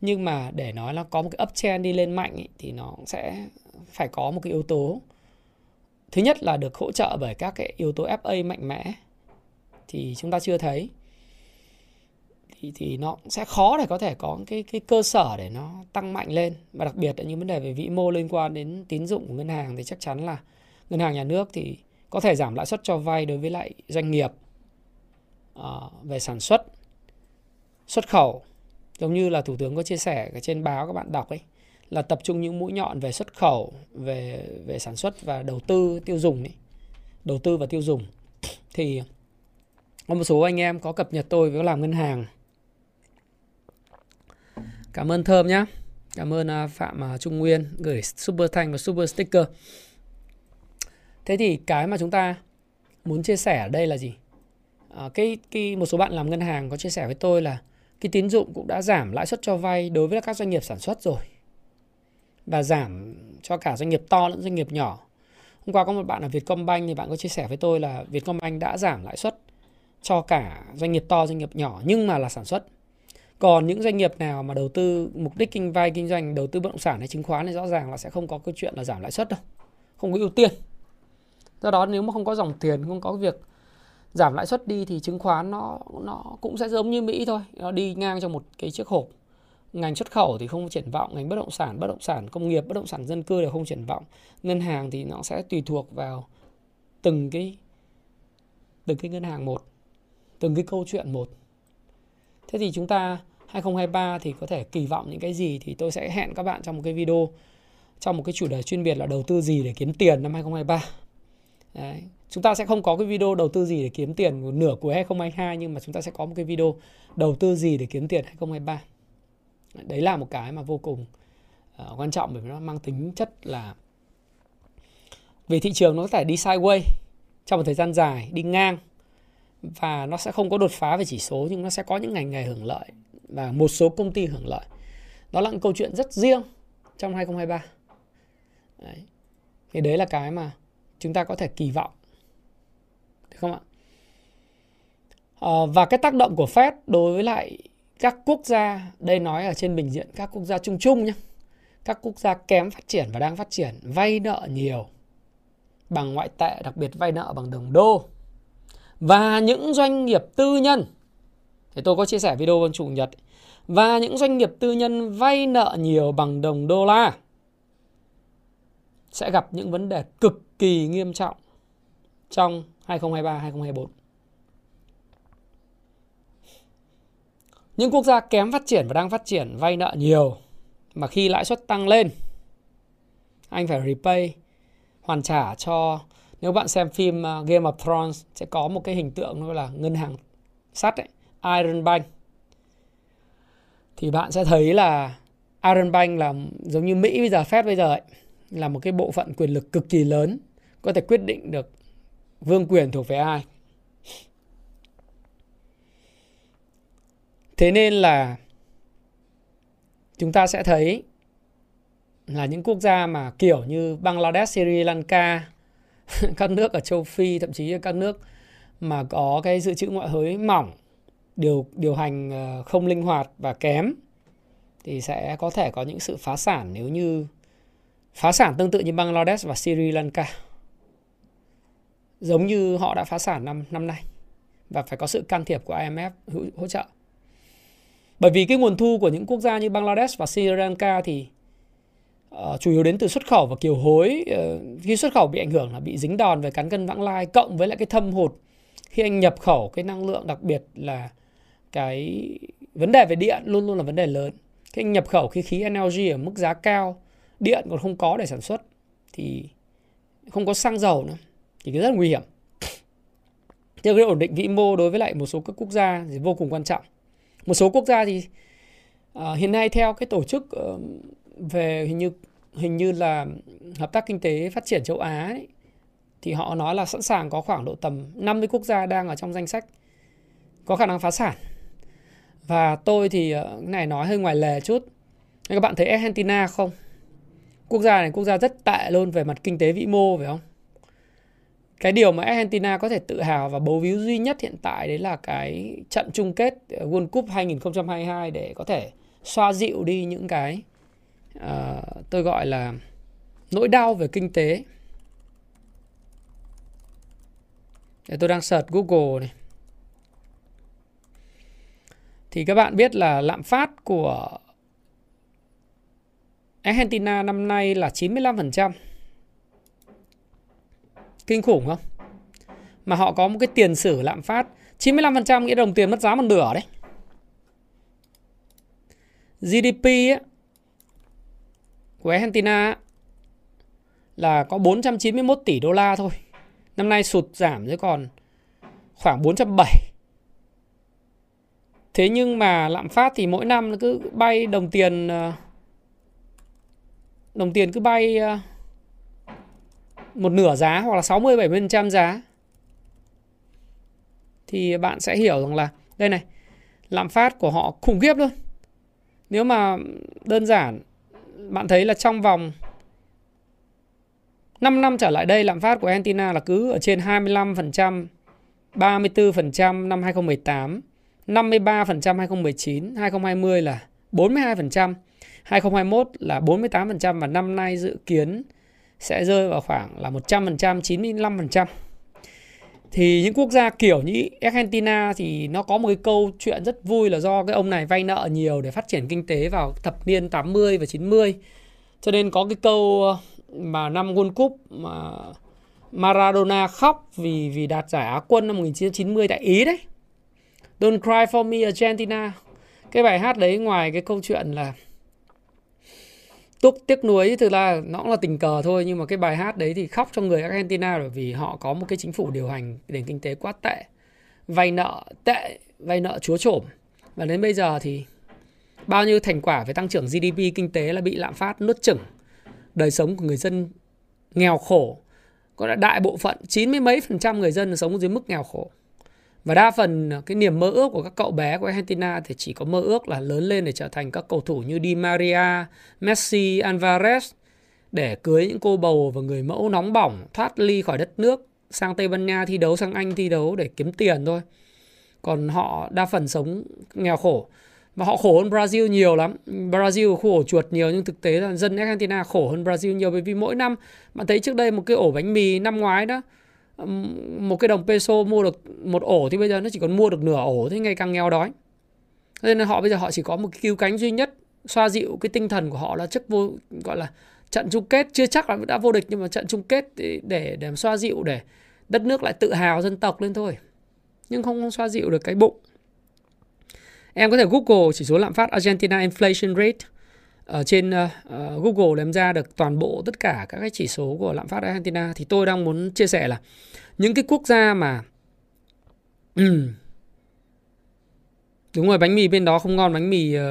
Nhưng mà để nói là có một cái uptrend đi lên mạnh ý, thì nó sẽ phải có một cái yếu tố. Thứ nhất là được hỗ trợ bởi các cái yếu tố FA mạnh mẽ thì chúng ta chưa thấy thì thì nó sẽ khó để có thể có cái cái cơ sở để nó tăng mạnh lên và đặc biệt là những vấn đề về vĩ mô liên quan đến tín dụng của ngân hàng thì chắc chắn là ngân hàng nhà nước thì có thể giảm lãi suất cho vay đối với lại doanh nghiệp uh, về sản xuất xuất khẩu giống như là thủ tướng có chia sẻ trên báo các bạn đọc ấy là tập trung những mũi nhọn về xuất khẩu về về sản xuất và đầu tư tiêu dùng ấy đầu tư và tiêu dùng thì có một số anh em có cập nhật tôi với làm ngân hàng Cảm ơn Thơm nhé. Cảm ơn à, Phạm à, Trung Nguyên gửi super thanh và super sticker. Thế thì cái mà chúng ta muốn chia sẻ ở đây là gì? À, cái, cái một số bạn làm ngân hàng có chia sẻ với tôi là cái tín dụng cũng đã giảm lãi suất cho vay đối với các doanh nghiệp sản xuất rồi và giảm cho cả doanh nghiệp to lẫn doanh nghiệp nhỏ. Hôm qua có một bạn ở Vietcombank thì bạn có chia sẻ với tôi là Vietcombank đã giảm lãi suất cho cả doanh nghiệp to doanh nghiệp nhỏ nhưng mà là sản xuất còn những doanh nghiệp nào mà đầu tư mục đích kinh vay kinh doanh đầu tư bất động sản hay chứng khoán thì rõ ràng là sẽ không có câu chuyện là giảm lãi suất đâu không có ưu tiên do đó nếu mà không có dòng tiền, không có việc giảm lãi suất đi thì chứng khoán nó nó cũng sẽ giống như mỹ thôi. Nó đi ngang trong một cái chiếc hộp. Ngành xuất khẩu thì không triển vọng, ngành bất động sản, bất động sản công nghiệp, bất động sản dân cư đều không triển vọng. Ngân hàng thì nó sẽ tùy thuộc vào từng cái từng cái ngân hàng một, từng cái câu chuyện một. Thế thì chúng ta 2023 thì có thể kỳ vọng những cái gì thì tôi sẽ hẹn các bạn trong một cái video, trong một cái chủ đề chuyên biệt là đầu tư gì để kiếm tiền năm 2023. Đấy. Chúng ta sẽ không có cái video đầu tư gì để kiếm tiền nửa cuối 2022 nhưng mà chúng ta sẽ có một cái video đầu tư gì để kiếm tiền 2023. Đấy là một cái mà vô cùng uh, quan trọng bởi vì nó mang tính chất là về thị trường nó có thể đi sideways trong một thời gian dài, đi ngang và nó sẽ không có đột phá về chỉ số nhưng nó sẽ có những ngành nghề hưởng lợi và một số công ty hưởng lợi. Đó là một câu chuyện rất riêng trong 2023. Đấy. Thì đấy là cái mà chúng ta có thể kỳ vọng. Được không ạ? À, và cái tác động của Fed đối với lại các quốc gia, đây nói ở trên bình diện các quốc gia chung chung nhé. Các quốc gia kém phát triển và đang phát triển vay nợ nhiều bằng ngoại tệ, đặc biệt vay nợ bằng đồng đô. Và những doanh nghiệp tư nhân thì tôi có chia sẻ video vào chủ nhật và những doanh nghiệp tư nhân vay nợ nhiều bằng đồng đô la sẽ gặp những vấn đề cực kỳ nghiêm trọng trong 2023-2024. Những quốc gia kém phát triển và đang phát triển vay nợ nhiều mà khi lãi suất tăng lên anh phải repay hoàn trả cho nếu bạn xem phim à, Game of Thrones sẽ có một cái hình tượng nó là ngân hàng sắt ấy, Iron Bank thì bạn sẽ thấy là Iron Bank là giống như Mỹ bây giờ Fed bây giờ ấy, là một cái bộ phận quyền lực cực kỳ lớn có thể quyết định được vương quyền thuộc về ai. Thế nên là chúng ta sẽ thấy là những quốc gia mà kiểu như Bangladesh, Sri Lanka, các nước ở châu Phi, thậm chí các nước mà có cái dự trữ ngoại hối mỏng, điều điều hành ờ, không linh hoạt và kém thì sẽ có thể có những sự phá sản nếu như phá sản tương tự như Bangladesh và Sri Lanka. Giống như họ đã phá sản năm năm nay và phải có sự can thiệp của IMF hỗ, hỗ trợ. Bởi vì cái nguồn thu của những quốc gia như Bangladesh và Sri Lanka thì uh, chủ yếu đến từ xuất khẩu và kiều hối. Uh, khi xuất khẩu bị ảnh hưởng là bị dính đòn về cán cân vãng lai cộng với lại cái thâm hụt khi anh nhập khẩu cái năng lượng đặc biệt là cái vấn đề về điện luôn luôn là vấn đề lớn. Khi anh nhập khẩu khí khí LNG ở mức giá cao, điện còn không có để sản xuất thì không có xăng dầu nữa thì rất là nguy hiểm. Theo cái ổn định vĩ mô đối với lại một số các quốc gia thì vô cùng quan trọng. Một số quốc gia thì uh, hiện nay theo cái tổ chức uh, về hình như hình như là hợp tác kinh tế phát triển châu Á ấy, thì họ nói là sẵn sàng có khoảng độ tầm 50 quốc gia đang ở trong danh sách có khả năng phá sản. Và tôi thì uh, cái này nói hơi ngoài lề chút. Các bạn thấy Argentina không? Quốc gia này quốc gia rất tệ luôn về mặt kinh tế vĩ mô phải không? cái điều mà Argentina có thể tự hào và bấu víu duy nhất hiện tại đấy là cái trận chung kết ờ, World Cup 2022 để có thể xoa dịu đi những cái uh, tôi gọi là nỗi đau về kinh tế. Để tôi đang search Google này. Thì các bạn biết là lạm phát của Argentina năm nay là 95%. Kinh khủng không? Mà họ có một cái tiền sử lạm phát 95% nghĩa đồng tiền mất giá một nửa đấy. GDP ấy, của Argentina là có 491 tỷ đô la thôi. Năm nay sụt giảm dưới còn khoảng 470. Thế nhưng mà lạm phát thì mỗi năm nó cứ bay đồng tiền ờ, đồng tiền cứ bay ờ, một nửa giá hoặc là 60 70% giá thì bạn sẽ hiểu rằng là đây này, lạm phát của họ khủng khiếp luôn. Nếu mà đơn giản bạn thấy là trong vòng 5 năm trở lại đây lạm phát của Argentina là cứ ở trên 25%, 34% năm 2018, 53% 2019, 2020 là 42%, 2021 là 48% và năm nay dự kiến sẽ rơi vào khoảng là 100%, 95%. Thì những quốc gia kiểu như Argentina thì nó có một cái câu chuyện rất vui là do cái ông này vay nợ nhiều để phát triển kinh tế vào thập niên 80 và 90. Cho nên có cái câu ờ, mà năm World Cup mà Maradona khóc vì vì đạt giải Á quân năm 1990 tại Ý đấy. Don't cry for me Argentina. Cái bài hát đấy ngoài cái câu chuyện là Túc tiếc nuối thực ra nó cũng là tình cờ thôi, nhưng mà cái bài hát đấy thì khóc cho người Argentina bởi vì họ có một cái chính phủ điều hành nền kinh tế quá tệ. Vay nợ tệ, vay nợ chúa trổm. Và đến bây giờ thì bao nhiêu thành quả về tăng trưởng GDP kinh tế là bị lạm phát nuốt chửng. Đời sống của người dân nghèo khổ. Có là đại bộ phận, chín mươi mấy phần trăm người dân sống dưới mức nghèo khổ và đa phần cái niềm mơ ước của các cậu bé của Argentina thì chỉ có mơ ước là lớn lên để trở thành các cầu thủ như Di Maria, Messi, Alvarez để cưới những cô bầu và người mẫu nóng bỏng thoát ly khỏi đất nước sang Tây Ban Nha thi đấu sang Anh thi đấu để kiếm tiền thôi. Còn họ đa phần sống nghèo khổ và họ khổ hơn Brazil nhiều lắm. Brazil khổ chuột nhiều nhưng thực tế là dân Argentina khổ hơn Brazil nhiều bởi vì mỗi năm bạn thấy trước đây một cái ổ bánh mì năm ngoái đó một cái đồng peso mua được một ổ thì bây giờ nó chỉ còn mua được nửa ổ thế ngày càng nghèo đói. Nên họ bây giờ họ chỉ có một cái cứu cánh duy nhất xoa dịu cái tinh thần của họ là chức vô gọi là trận chung kết. Chưa chắc là đã vô địch nhưng mà trận chung kết để để, để xoa dịu để đất nước lại tự hào dân tộc lên thôi. Nhưng không, không xoa dịu được cái bụng. Em có thể google chỉ số lạm phát Argentina inflation rate ở trên uh, Google làm ra được toàn bộ tất cả các cái chỉ số của lạm phát Argentina thì tôi đang muốn chia sẻ là những cái quốc gia mà đúng rồi bánh mì bên đó không ngon bánh mì uh,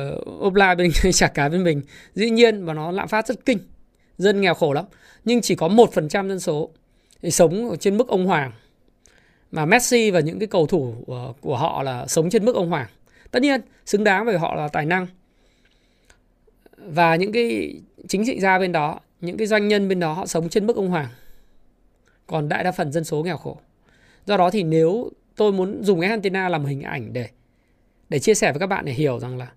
Opla bên chả cá bên mình. Dĩ nhiên và nó lạm phát rất kinh dân nghèo khổ lắm. Nhưng chỉ có một phần trăm dân số thì sống trên mức ông hoàng. Mà Messi và những cái cầu thủ của, của họ là sống trên mức ông hoàng. Tất nhiên xứng đáng với họ là tài năng và những cái chính trị gia bên đó những cái doanh nhân bên đó họ sống trên mức ông hoàng. Còn đại đa phần dân số nghèo khổ. Do đó thì nếu tôi muốn dùng cái antenna làm hình ảnh để để chia sẻ với các bạn để hiểu rằng là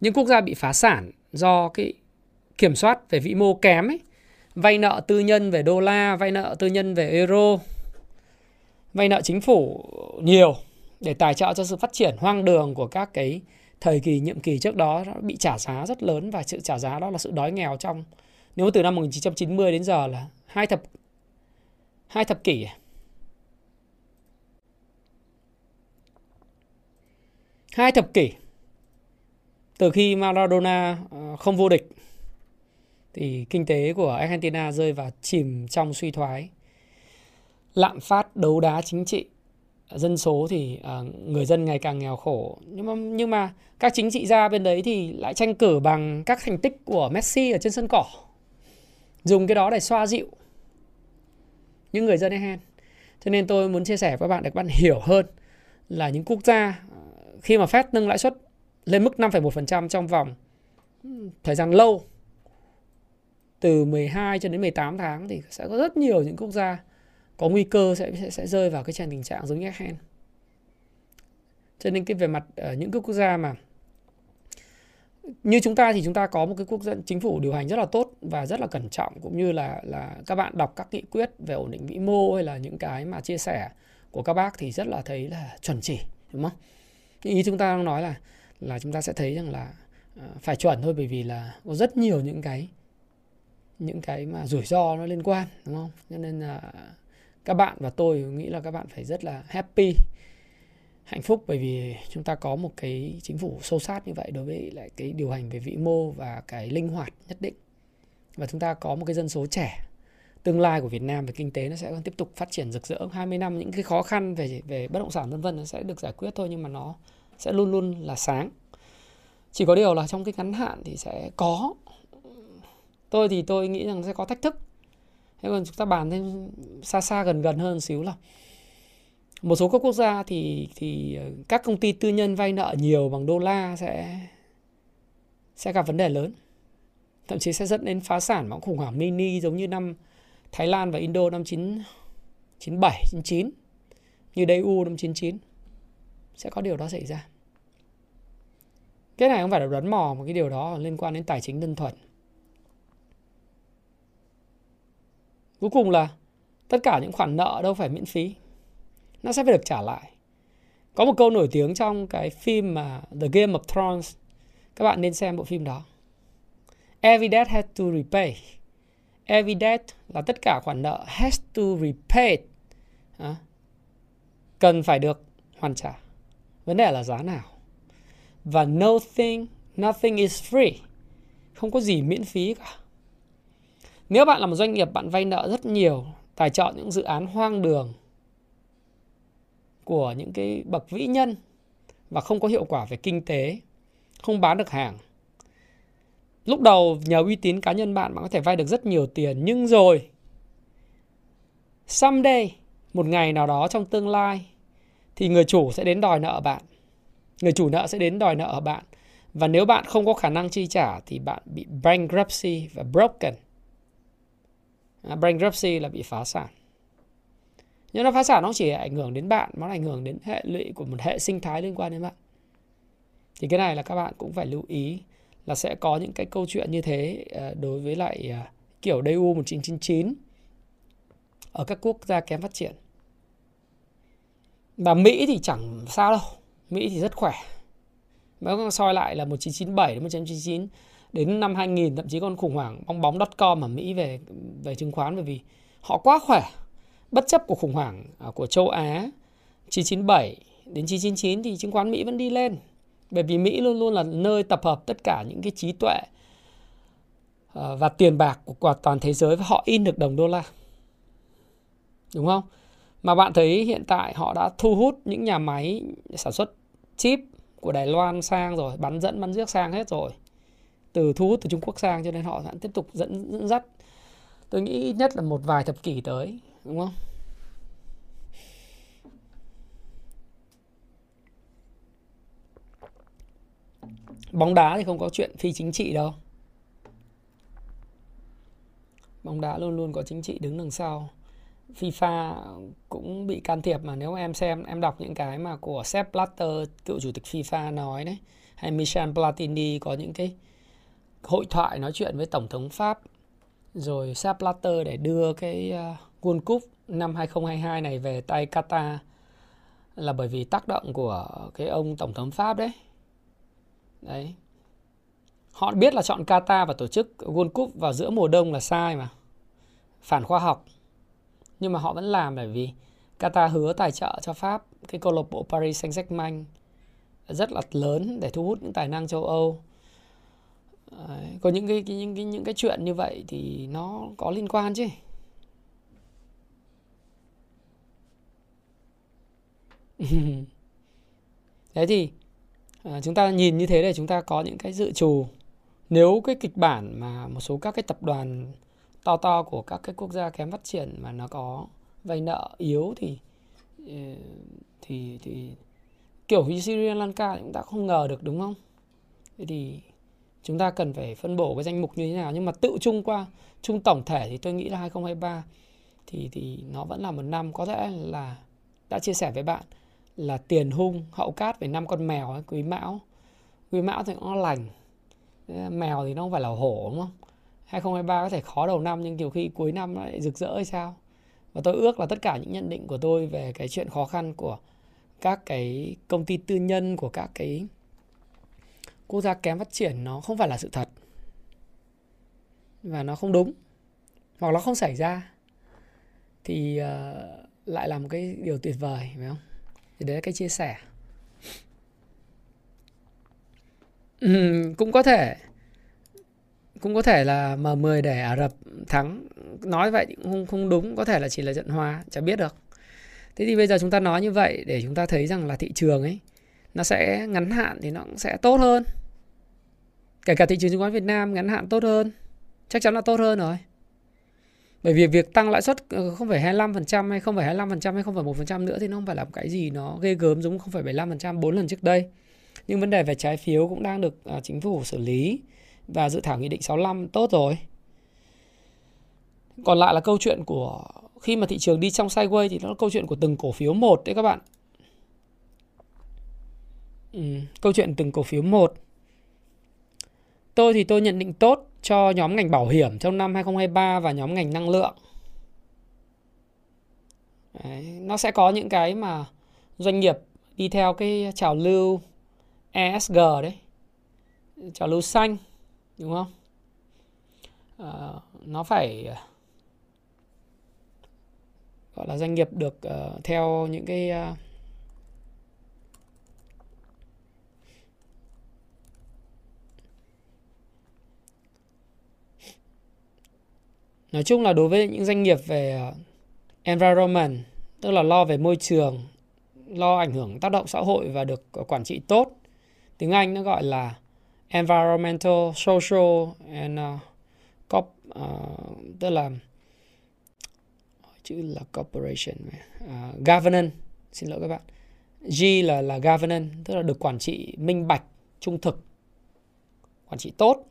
những quốc gia bị phá sản do cái kiểm soát về vĩ mô kém ấy, vay nợ tư nhân về đô la, vay nợ tư nhân về euro, vay nợ chính phủ nhiều để tài trợ cho sự phát triển hoang đường của các cái thời kỳ nhiệm kỳ trước đó bị trả giá rất lớn và sự trả giá đó là sự đói nghèo trong, nếu từ năm 1990 đến giờ là hai thập hai thập kỷ à. hai thập kỷ từ khi Maradona ờ, không vô địch thì kinh tế của Argentina rơi vào chìm trong suy thoái, lạm phát, đấu đá chính trị dân số thì uh, người dân ngày càng nghèo khổ. Nhưng mà nhưng mà các chính trị gia bên đấy thì lại tranh cử bằng các thành tích của Messi ở trên sân cỏ. Dùng cái đó để xoa dịu những người dân hen cho nên tôi muốn chia sẻ với các bạn để các bạn hiểu hơn là những quốc gia à, khi mà Fed nâng lãi suất lên mức 5,1% trong vòng thời gian lâu từ 12 cho đến 18 tháng thì sẽ có rất nhiều những quốc gia có nguy cơ sẽ sẽ, sẽ rơi vào cái trạng tình trạng giống như Hen. Cho nên cái về mặt ở những cái quốc gia mà như chúng ta thì chúng ta có một cái quốc dân chính phủ điều hành rất là tốt và rất là cẩn trọng cũng như là là các bạn đọc các nghị quyết về ổn định vĩ mô hay là những cái mà chia sẻ của các bác thì rất là thấy là chuẩn chỉ đúng không? ý chúng ta đang nói là là chúng ta sẽ thấy rằng là ờ, phải chuẩn thôi bởi vì là có rất nhiều những cái những cái mà rủi ro nó liên quan đúng không? Cho nên là các bạn và tôi nghĩ là các bạn phải rất là happy, hạnh phúc, bởi vì chúng ta có một cái chính phủ sâu sát như vậy đối với lại cái điều hành về vĩ mô và cái linh hoạt nhất định. Và chúng ta có một cái dân số trẻ, tương lai của Việt Nam về kinh tế nó sẽ còn tiếp tục phát triển rực rỡ. 20 năm, những cái khó khăn về về bất động sản vân vân nó sẽ được giải quyết thôi, nhưng mà nó sẽ luôn luôn là sáng. Chỉ có điều là trong cái ngắn hạn thì sẽ có. Tôi thì tôi nghĩ rằng sẽ có thách thức thế còn chúng ta bàn thêm xa xa gần gần hơn xíu là một số các quốc gia thì thì ờ, các công ty tư nhân vay nợ nhiều bằng đô la sẽ sẽ gặp vấn đề lớn thậm chí sẽ dẫn đến phá sản và khủng hoảng mini giống như năm Thái Lan và Indo năm 9 97 99 như Daewoo năm 99 sẽ có điều đó xảy ra. Cái này không phải là đoán mò mà cái điều đó liên quan đến tài chính đơn thuần. Cuối cùng là tất cả những khoản nợ đâu phải miễn phí. Nó sẽ phải được trả lại. Có một câu nổi tiếng trong cái phim mà The Game of Thrones. Các bạn nên xem bộ phim đó. Every debt has to repay. Every debt là tất cả khoản nợ has to repay. À, cần phải được hoàn trả. Vấn đề là giá nào. Và nothing, nothing is free. Không có gì miễn phí cả. Nếu bạn là một doanh nghiệp bạn vay nợ rất nhiều, tài trợ những dự án hoang đường của những cái bậc vĩ nhân và không có hiệu quả về kinh tế, không bán được hàng. Lúc đầu nhờ uy tín cá nhân bạn bạn có thể vay được rất nhiều tiền nhưng rồi someday một ngày nào đó trong tương lai thì người chủ sẽ đến đòi nợ bạn. Người chủ nợ sẽ đến đòi nợ bạn. Và nếu bạn không có khả năng chi trả thì bạn bị bankruptcy và broken. À, Bankruptcy là bị phá sản. Nhưng nó phá sản nó chỉ ảnh hưởng đến bạn, nó ảnh hưởng đến hệ lụy của một hệ sinh thái liên quan đến bạn. Thì cái này là các bạn cũng phải lưu ý là sẽ có những cái câu chuyện như thế à, đối với lại à, kiểu DU 1999 ở các quốc gia kém phát triển. Và Mỹ thì chẳng sao đâu. Mỹ thì rất khỏe. Nếu soi lại là 1997 đến 1999 đến năm 2000 thậm chí còn khủng hoảng bong bóng.com ở Mỹ về về chứng khoán bởi vì họ quá khỏe. Bất chấp của khủng hoảng à, của châu Á 997 đến 999 thì chứng khoán Mỹ vẫn đi lên. Bởi vì Mỹ luôn luôn là nơi tập hợp tất cả những cái trí tuệ à, và tiền bạc của toàn thế giới và họ in được đồng đô la. Đúng không? Mà bạn thấy hiện tại họ đã thu hút những nhà máy sản xuất chip của Đài Loan sang rồi, bán dẫn bán rước sang hết rồi. Từ thu hút từ Trung Quốc sang cho nên họ vẫn tiếp tục dẫn dẫn dắt. Tôi nghĩ ít nhất là một vài thập kỷ tới, đúng không? Bóng đá thì không có chuyện phi chính trị đâu. Bóng đá luôn luôn có chính trị đứng đằng sau. FIFA cũng bị can thiệp mà nếu em xem em đọc những cái mà của Sepp Blatter cựu chủ tịch FIFA nói đấy hay Michel Platini có những cái hội thoại nói chuyện với tổng thống Pháp, rồi Sepp Blatter để đưa cái ờ, World Cup năm 2022 này về tay Qatar là bởi vì tác động của cái ông tổng thống Pháp đấy. Đấy. Họ biết là chọn Qatar và tổ chức World Cup vào giữa mùa đông là sai mà. Phản khoa học nhưng mà họ vẫn làm bởi vì Qatar hứa tài trợ cho Pháp cái câu lạc bộ Paris Saint-Germain rất là lớn để thu hút những tài năng châu Âu. Đấy, có những cái, cái những cái những cái chuyện như vậy thì nó có liên quan chứ. Thế thì à, chúng ta nhìn như thế để chúng ta có những cái dự trù. Nếu cái kịch bản mà một số các cái tập đoàn to to của các cái quốc gia kém phát triển mà nó có vay nợ yếu thì ờ, thì thì kiểu như Sri Lanka chúng ta không ngờ được đúng không? Thế thì chúng ta cần phải phân bổ cái danh mục như thế nào. Nhưng mà tự chung qua chung tổng thể thì tôi nghĩ là 2023 thì thì nó vẫn là một năm. Có thể là đã chia sẻ với bạn là tiền hung hậu cát về năm con mèo ấy, quý mão. Quý mão thì nó lành. Mèo thì nó không phải là hổ đúng không? 2023 có thể khó đầu năm nhưng nhiều khi cuối năm lại rực rỡ hay sao? Và tôi ước là tất cả những nhận định của tôi về cái chuyện khó khăn của các cái công ty tư nhân của các cái quốc gia kém phát triển nó không phải là sự thật. Và nó không đúng. Hoặc nó không xảy ra. Thì uh, lại là một cái điều tuyệt vời phải không? Thì đấy là cái chia sẻ. Cũng có thể cũng có thể là M10 để Ả Rập thắng. Nói vậy cũng không không đúng. Có thể là chỉ là trận hòa chả biết được. Thế thì bây giờ chúng ta nói như vậy để chúng ta thấy rằng là thị trường ấy nó sẽ ngắn hạn thì nó cũng sẽ tốt hơn kể cả thị trường chứng khoán Việt Nam ngắn hạn tốt hơn chắc chắn là tốt hơn rồi bởi vì việc tăng lãi suất ờ, không phải 25% hay không phải 25% hay không phải 1% nữa thì nó không phải là một cái gì nó ghê gớm giống không phải 75% 4 lần trước đây. Nhưng vấn đề về trái phiếu cũng đang được ờ, chính phủ xử lý và dự thảo nghị định 65 tốt rồi. Còn lại là câu chuyện của khi mà thị trường đi trong sideways thì nó là câu chuyện của từng cổ phiếu một đấy các bạn. Ừ, câu chuyện từng cổ phiếu một. Tôi thì tôi nhận định tốt cho nhóm ngành bảo hiểm trong năm 2023 và nhóm ngành năng lượng. Đấy, nó sẽ có những cái mà doanh nghiệp đi theo cái trào lưu ESG đấy. Trào lưu xanh đúng không à, nó phải gọi là doanh nghiệp được uh, theo những cái uh, nói chung là đối với những doanh nghiệp về ờ, environment tức là lo về môi trường lo ảnh hưởng tác động xã hội và được ờ, quản trị tốt tiếng anh nó gọi là environmental, social and uh, cop, uh, tức là chữ là corporation, uh, governance, xin lỗi các bạn. G là là governance, tức là được quản trị minh bạch, trung thực, quản trị tốt.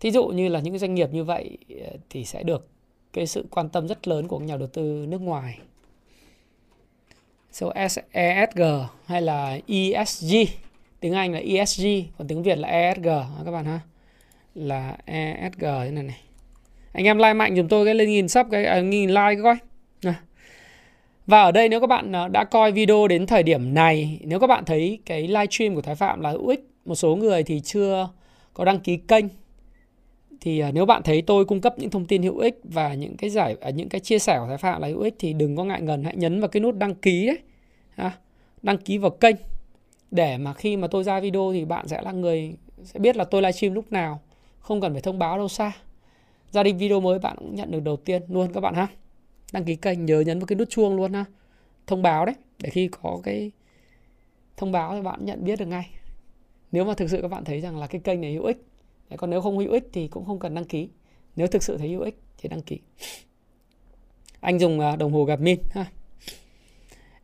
Thí dụ như là những doanh nghiệp như vậy ờ, thì sẽ được cái sự quan tâm rất lớn của nhà đầu tư nước ngoài. So ESG hay là ESG tiếng Anh là ESG còn tiếng Việt là ESG các bạn ha? Là ESG thế này này. Anh em like mạnh giùm tôi cái lên nghìn sub cái à, nghìn like coi. Và ở đây nếu các bạn ờ, đã coi video đến thời điểm này nếu các bạn thấy cái live stream của Thái Phạm là hữu ích một số người thì chưa có đăng ký kênh thì à, nếu bạn thấy tôi cung cấp những thông tin hữu ích và những cái giải à, những cái chia sẻ của Thái Phạm là hữu ích thì đừng có ngại ngần, hãy nhấn vào cái nút đăng ký đấy đăng ký vào kênh để mà khi mà tôi ra video thì bạn sẽ là người sẽ biết là tôi livestream lúc nào, không cần phải thông báo đâu xa. Ra đi video mới bạn cũng nhận được đầu tiên luôn các bạn ha. Đăng ký kênh, nhớ nhấn vào cái nút chuông luôn ha. Thông báo đấy, để khi có cái thông báo thì bạn nhận biết được ngay. Nếu mà thực sự các bạn thấy rằng là cái kênh này hữu ích còn nếu không hữu ích thì cũng không cần đăng ký. Nếu thực sự thấy hữu ích thì đăng ký. Anh dùng à, đồng hồ gặp min, ha.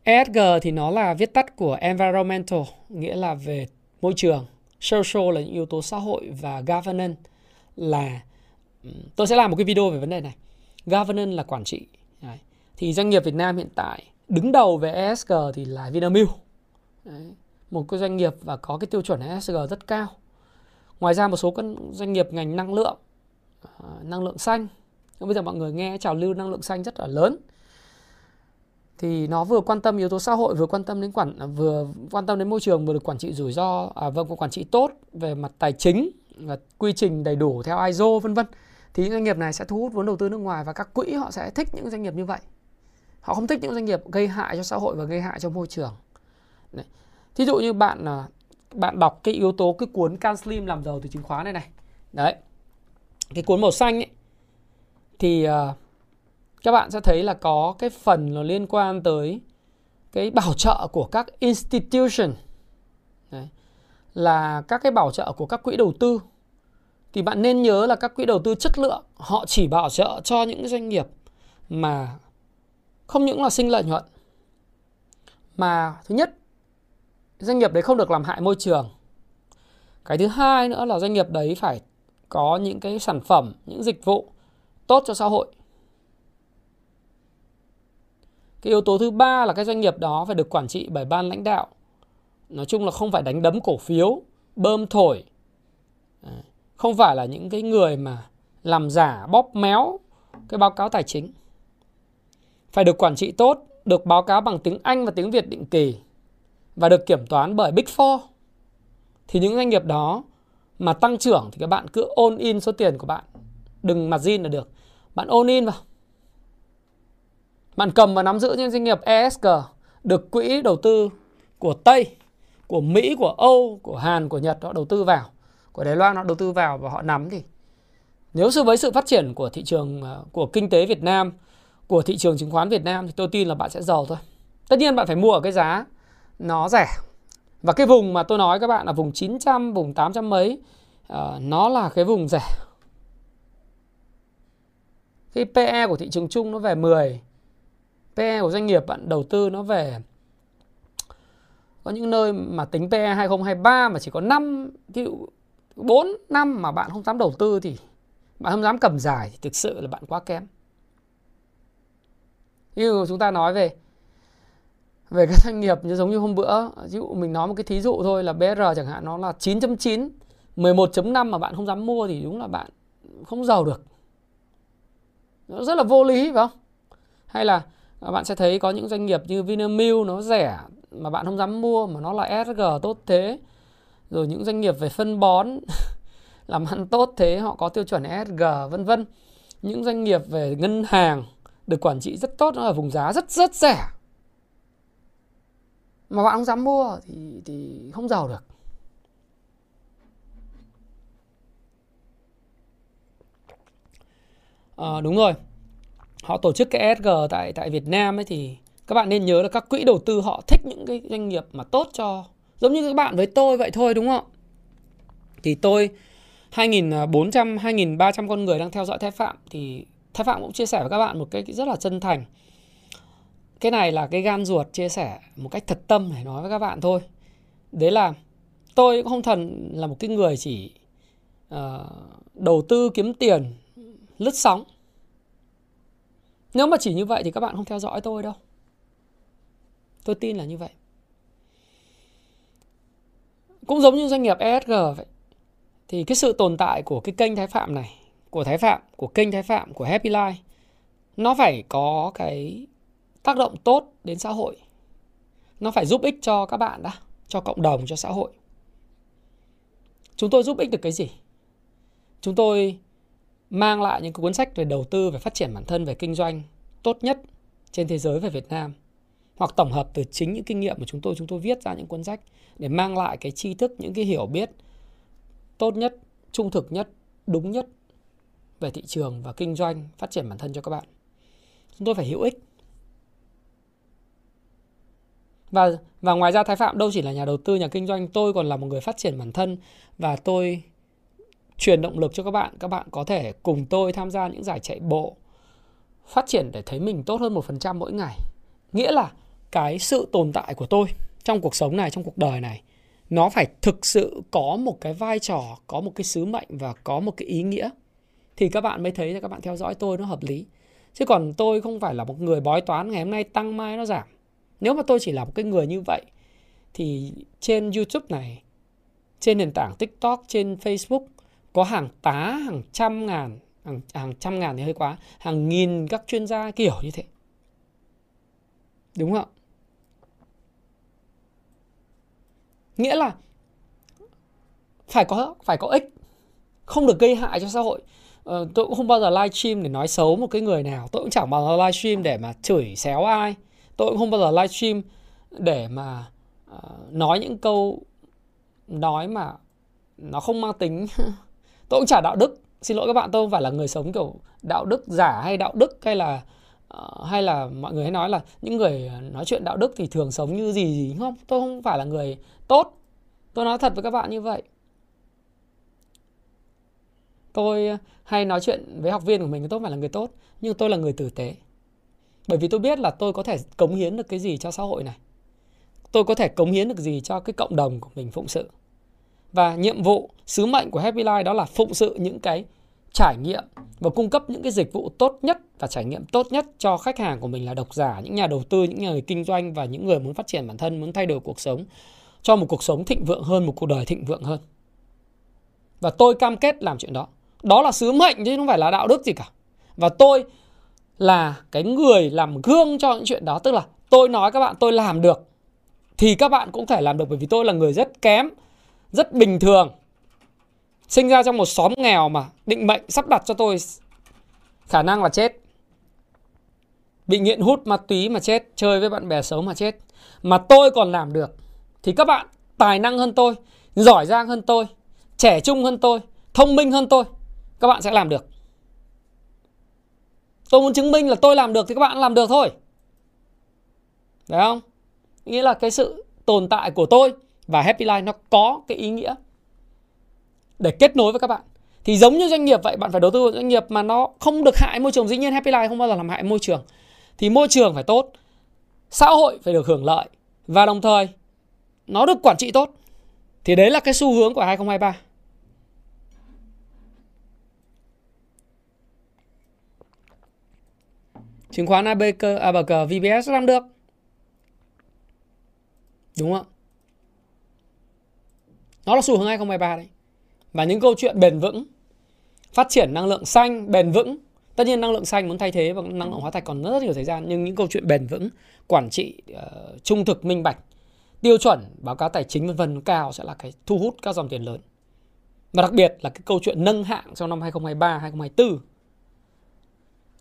ESG thì nó là viết tắt của environmental, nghĩa là về môi trường. Social là những yếu tố xã hội và governance là tôi sẽ làm một cái video về vấn đề này. Governance là quản trị. Đấy. thì doanh nghiệp Việt Nam hiện tại đứng đầu về ESG thì là Vinamilk. Đấy. một cái doanh nghiệp và có cái tiêu chuẩn ESG rất cao ngoài ra một số các doanh nghiệp ngành năng lượng uh, năng lượng xanh. Bây giờ mọi người nghe trào lưu năng lượng xanh rất là lớn. Thì nó vừa quan tâm yếu tố xã hội vừa quan tâm đến quản à, vừa quan tâm đến môi trường vừa được quản trị rủi ro à, vâng quản trị tốt về mặt tài chính và quy trình đầy đủ theo ISO vân vân. Thì những doanh nghiệp này sẽ thu hút vốn đầu tư nước ngoài và các quỹ họ sẽ thích những doanh nghiệp như vậy. Họ không thích những doanh nghiệp gây hại cho xã hội và gây hại cho môi trường. Đấy. thí dụ như bạn à, bạn đọc cái yếu tố cái cuốn Can Slim làm giàu từ chứng khoán này này. Đấy. Cái cuốn màu xanh ấy thì uh, các bạn sẽ thấy là có cái phần nó liên quan tới cái bảo trợ của các institution. Đấy. là các cái bảo trợ của các quỹ đầu tư. Thì bạn nên nhớ là các quỹ đầu tư chất lượng họ chỉ bảo trợ cho những doanh nghiệp mà không những là sinh lợi nhuận mà thứ nhất doanh nghiệp đấy không được làm hại môi trường. Cái thứ hai nữa là doanh nghiệp đấy phải có những cái sản phẩm, những dịch vụ tốt cho xã hội. Cái yếu tố thứ ba là cái doanh nghiệp đó phải được quản trị bởi ban lãnh đạo. Nói chung là không phải đánh đấm cổ phiếu, bơm thổi. Không phải là những cái người mà làm giả, bóp méo cái báo cáo tài chính. Phải được quản trị tốt, được báo cáo bằng tiếng Anh và tiếng Việt định kỳ và được kiểm toán bởi Big Four thì những doanh nghiệp đó mà tăng trưởng thì các bạn cứ ôn in số tiền của bạn. Đừng margin là được. Bạn ôn in vào. Bạn cầm và nắm giữ những doanh nghiệp ESG được quỹ đầu tư của Tây, của Mỹ, của Âu, của Hàn, của Nhật họ đầu tư vào, của Đài Loan họ đầu tư vào và họ nắm thì. Nếu so với sự phát triển của thị trường à, của kinh tế Việt Nam, của thị trường chứng khoán Việt Nam thì tôi tin là bạn sẽ giàu thôi. Tất nhiên bạn phải mua ở cái giá nó rẻ. Và cái vùng mà tôi nói các bạn là vùng 900, vùng 800 mấy, uh, nó là cái vùng rẻ. Cái PE của thị trường chung nó về 10, PE của doanh nghiệp bạn đầu tư nó về có những nơi mà tính PE 2023 mà chỉ có 5 ví dụ 4 năm mà bạn không dám đầu tư thì bạn không dám cầm dài thì thực sự là bạn quá kém. Như chúng ta nói về về các doanh nghiệp như giống như hôm bữa, ví dụ mình nói một cái thí dụ thôi là BR chẳng hạn, nó là 9.9 11.5 mà bạn không dám mua thì đúng là bạn không giàu được. Nó rất là vô lý, phải không? Hay là à, bạn sẽ thấy có những doanh nghiệp như Vinamilk nó rẻ mà bạn không dám mua mà nó là SG tốt thế. Rồi những doanh nghiệp về phân bón làm ăn tốt thế, họ có tiêu chuẩn SG vân vân. Những doanh nghiệp về ngân hàng được quản trị rất tốt, nó ở vùng giá rất rất rẻ mà bạn không dám mua thì thì không giàu được à, đúng rồi họ tổ chức cái ESG tại tại Việt Nam ấy thì các bạn nên nhớ là các quỹ đầu tư họ thích những cái doanh nghiệp mà tốt cho giống như các bạn với tôi vậy thôi đúng không? Thì tôi 2.400 2.300 con người đang theo dõi Thái Phạm thì Thái Phạm cũng chia sẻ với các bạn một cái rất là chân thành. Cái này là cái gan ruột chia sẻ một cách thật tâm để nói với các bạn thôi. Đấy là tôi cũng không thần là một cái người chỉ uh, đầu tư kiếm tiền lướt sóng nếu mà chỉ như vậy thì các bạn không theo dõi tôi đâu. Tôi tin là như vậy. Cũng giống như doanh nghiệp ESG vậy. Thì cái sự tồn tại của cái kênh Thái Phạm này, của Thái Phạm, của kênh Thái Phạm, của Happy Life, nó phải có cái tác động tốt đến xã hội. Nó phải giúp ích cho các bạn đã, cho cộng đồng, cho xã hội. Chúng tôi giúp ích được cái gì? Chúng tôi mang lại những cuốn sách về đầu tư, về phát triển bản thân, về kinh doanh tốt nhất trên thế giới về Việt Nam hoặc tổng hợp từ chính những kinh nghiệm của chúng tôi chúng tôi viết ra những cuốn sách để mang lại cái tri thức những cái hiểu biết tốt nhất trung thực nhất đúng nhất về thị trường và kinh doanh, phát triển bản thân cho các bạn. Chúng tôi phải hữu ích. Và và ngoài ra Thái Phạm đâu chỉ là nhà đầu tư, nhà kinh doanh, tôi còn là một người phát triển bản thân và tôi truyền động lực cho các bạn. Các bạn có thể cùng tôi tham gia những giải chạy bộ phát triển để thấy mình tốt hơn 1% mỗi ngày. Nghĩa là cái sự tồn tại của tôi trong cuộc sống này, trong cuộc đời này nó phải thực sự có một cái vai trò, có một cái sứ mệnh và có một cái ý nghĩa thì các bạn mới thấy là các bạn theo dõi tôi nó hợp lý. Chứ còn tôi không phải là một người bói toán ngày hôm nay tăng mai nó giảm. Nếu mà tôi chỉ là một cái người như vậy thì trên YouTube này, trên nền tảng TikTok, trên Facebook có hàng tá, hàng trăm ngàn, hàng, hàng trăm ngàn thì hơi quá, hàng nghìn các chuyên gia kiểu như thế. Đúng không? Nghĩa là phải có phải có ích, không được gây hại cho xã hội. Ờ, tôi cũng không bao giờ live stream để nói xấu một cái người nào, tôi cũng chẳng bao giờ live stream để mà chửi xéo ai tôi cũng không bao giờ livestream để mà uh, nói những câu nói mà nó không mang tính. Tôi cũng chả đạo đức. Xin lỗi các bạn tôi không phải là người sống kiểu đạo đức giả hay đạo đức hay là uh, hay là mọi người hay nói là những người nói chuyện đạo đức thì thường sống như gì gì không. Tôi không phải là người tốt. Tôi nói thật với các bạn như vậy. Tôi hay nói chuyện với học viên của mình tôi không phải là người tốt nhưng tôi là người tử tế bởi vì tôi biết là tôi có thể cống hiến được cái gì cho xã hội này. Tôi có thể cống hiến được gì cho cái cộng đồng của mình phụng sự. Và nhiệm vụ, sứ mệnh của Happy Life đó là phụng sự những cái trải nghiệm và cung cấp những cái dịch vụ tốt nhất và trải nghiệm tốt nhất cho khách hàng của mình là độc giả, những nhà đầu tư, những người kinh doanh và những người muốn phát triển bản thân, muốn thay đổi cuộc sống cho một cuộc sống thịnh vượng hơn, một cuộc đời thịnh vượng hơn. Và tôi cam kết làm chuyện đó. Đó là sứ mệnh chứ không phải là đạo đức gì cả. Và tôi là cái người làm gương cho những chuyện đó. Tức là tôi nói các bạn, tôi làm được, thì các bạn cũng thể làm được, bởi vì tôi là người rất kém, rất bình thường, sinh ra trong một xóm nghèo mà định mệnh sắp đặt cho tôi khả năng là chết. Bị nghiện hút ma túy mà chết, chơi với bạn bè xấu mà chết. Mà tôi còn làm được, thì các bạn tài năng hơn tôi, giỏi giang hơn tôi, trẻ trung hơn tôi, thông minh hơn tôi, các bạn sẽ làm được. Tôi muốn chứng minh là tôi làm được thì các bạn làm được thôi. đấy không? Nghĩa là cái sự tồn tại của tôi và Happy Life nó có cái ý nghĩa để kết nối với các bạn. Thì giống như doanh nghiệp vậy, bạn phải đầu tư vào doanh nghiệp mà nó không được hại môi trường. Dĩ nhiên Happy Life không bao giờ làm hại môi trường. Thì môi trường phải tốt, xã hội phải được hưởng lợi và đồng thời nó được quản trị tốt. Thì đấy là cái xu hướng của 2023. Chứng khoán ABK, ABK, VPS làm được. Đúng không? Nó là xu hướng 2023 đấy. Và những câu chuyện bền vững, phát triển năng lượng xanh bền vững. Tất nhiên năng lượng xanh muốn thay thế bằng năng lượng hóa thạch còn rất nhiều thời gian nhưng những câu chuyện bền vững, quản trị uh, trung thực minh bạch, tiêu chuẩn báo cáo tài chính vân vân cao sẽ là cái thu hút các dòng tiền lớn. Và đặc biệt là cái câu chuyện nâng hạng trong năm 2023, 2024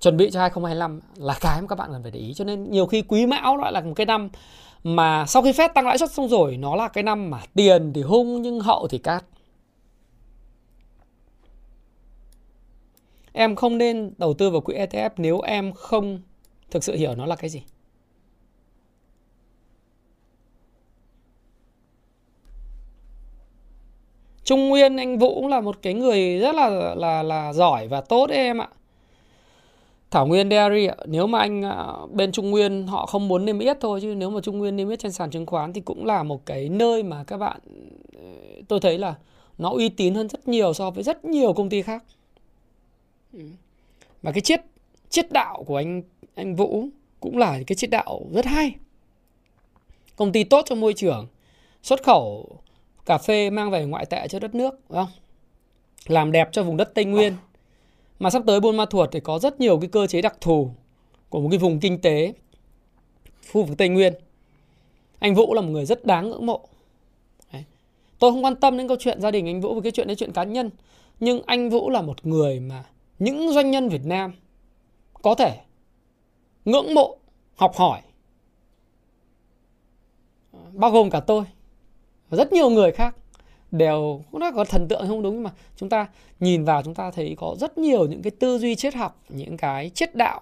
chuẩn bị cho 2025 là cái mà các bạn cần phải để ý. Cho nên nhiều khi quý mão lại là một cái năm mà sau khi Fed tăng lãi suất xong rồi, nó là cái năm mà tiền thì hung nhưng hậu thì cát. Em không nên đầu tư vào quỹ ETF nếu em không thực sự hiểu nó là cái gì. Trung Nguyên, anh Vũ cũng là một cái người rất là là là giỏi và tốt đấy em ạ. Thảo Nguyên Dairy nếu mà anh à, bên Trung Nguyên họ không muốn niêm yết thôi chứ nếu mà Trung Nguyên niêm yết trên sàn chứng khoán thì cũng là một cái nơi mà các bạn ờ, tôi thấy là nó uy tín hơn rất nhiều so với rất nhiều công ty khác. Ừ. Và cái chiết chiết đạo của anh anh Vũ cũng là cái chiết đạo rất hay. Công ty tốt cho môi trường, xuất khẩu cà phê mang về ngoại tệ cho đất nước, phải không? Làm đẹp cho vùng đất Tây Nguyên. Mà sắp tới Buôn Ma Thuột thì có rất nhiều cái cơ chế đặc thù của một cái vùng kinh tế khu vực Tây Nguyên. Anh Vũ là một người rất đáng ngưỡng mộ. Đấy. Tôi không quan tâm đến câu chuyện gia đình anh Vũ với cái chuyện đấy chuyện cá nhân. Nhưng anh Vũ là một người mà những doanh nhân Việt Nam có thể ngưỡng mộ, học hỏi. Bao gồm cả tôi và rất nhiều người khác đều nó có thần tượng không đúng nhưng mà chúng ta nhìn vào chúng ta thấy có rất nhiều những cái tư duy triết học những cái triết đạo.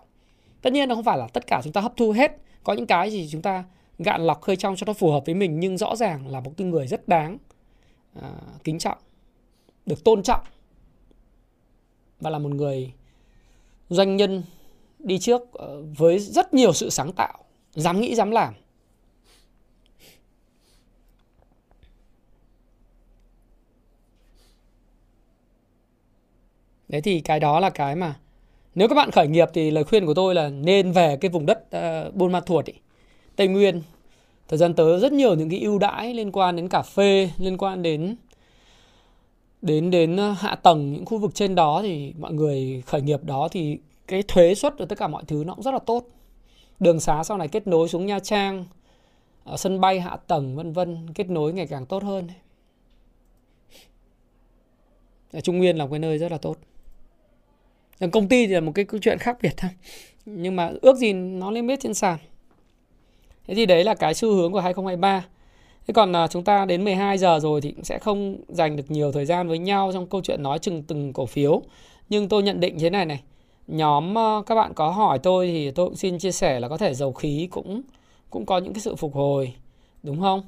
Tất nhiên nó không phải là tất cả chúng ta hấp thu hết. Có những cái gì chúng ta gạn lọc khơi trong cho nó phù hợp với mình nhưng rõ ràng là một cái người rất đáng à, kính trọng được tôn trọng. Và là một người doanh nhân đi trước ờ, với rất nhiều sự sáng tạo dám nghĩ dám làm. Đấy thì cái đó là cái mà nếu các bạn khởi nghiệp thì lời khuyên của tôi là nên về cái vùng đất uh, Buôn Ma Thuột ý, Tây Nguyên. Thời gian tới rất nhiều những cái ưu đãi liên quan đến cà phê, liên quan đến đến đến ờ, hạ tầng những khu vực trên đó thì mọi người khởi nghiệp đó thì cái thuế suất và tất cả mọi thứ nó cũng rất là tốt. Đường xá sau này kết nối xuống Nha Trang, ở sân bay hạ tầng vân vân kết nối ngày càng tốt hơn. Trung Nguyên là một cái nơi rất là tốt Ờ, công ty thì là một cái câu chuyện khác biệt thôi. Nhưng mà ước gì nó lên biết trên sàn. Thế thì đấy là cái xu hướng của 2023 thế còn là chúng ta đến 12 giờ rồi thì cũng sẽ không dành được nhiều thời gian với nhau trong câu chuyện nói chừng từng cổ phiếu. Nhưng tôi nhận định thế này này. Nhóm ờ, các bạn có hỏi tôi thì tôi cũng xin chia sẻ là có thể dầu khí cũng cũng có những cái sự phục hồi. Đúng không?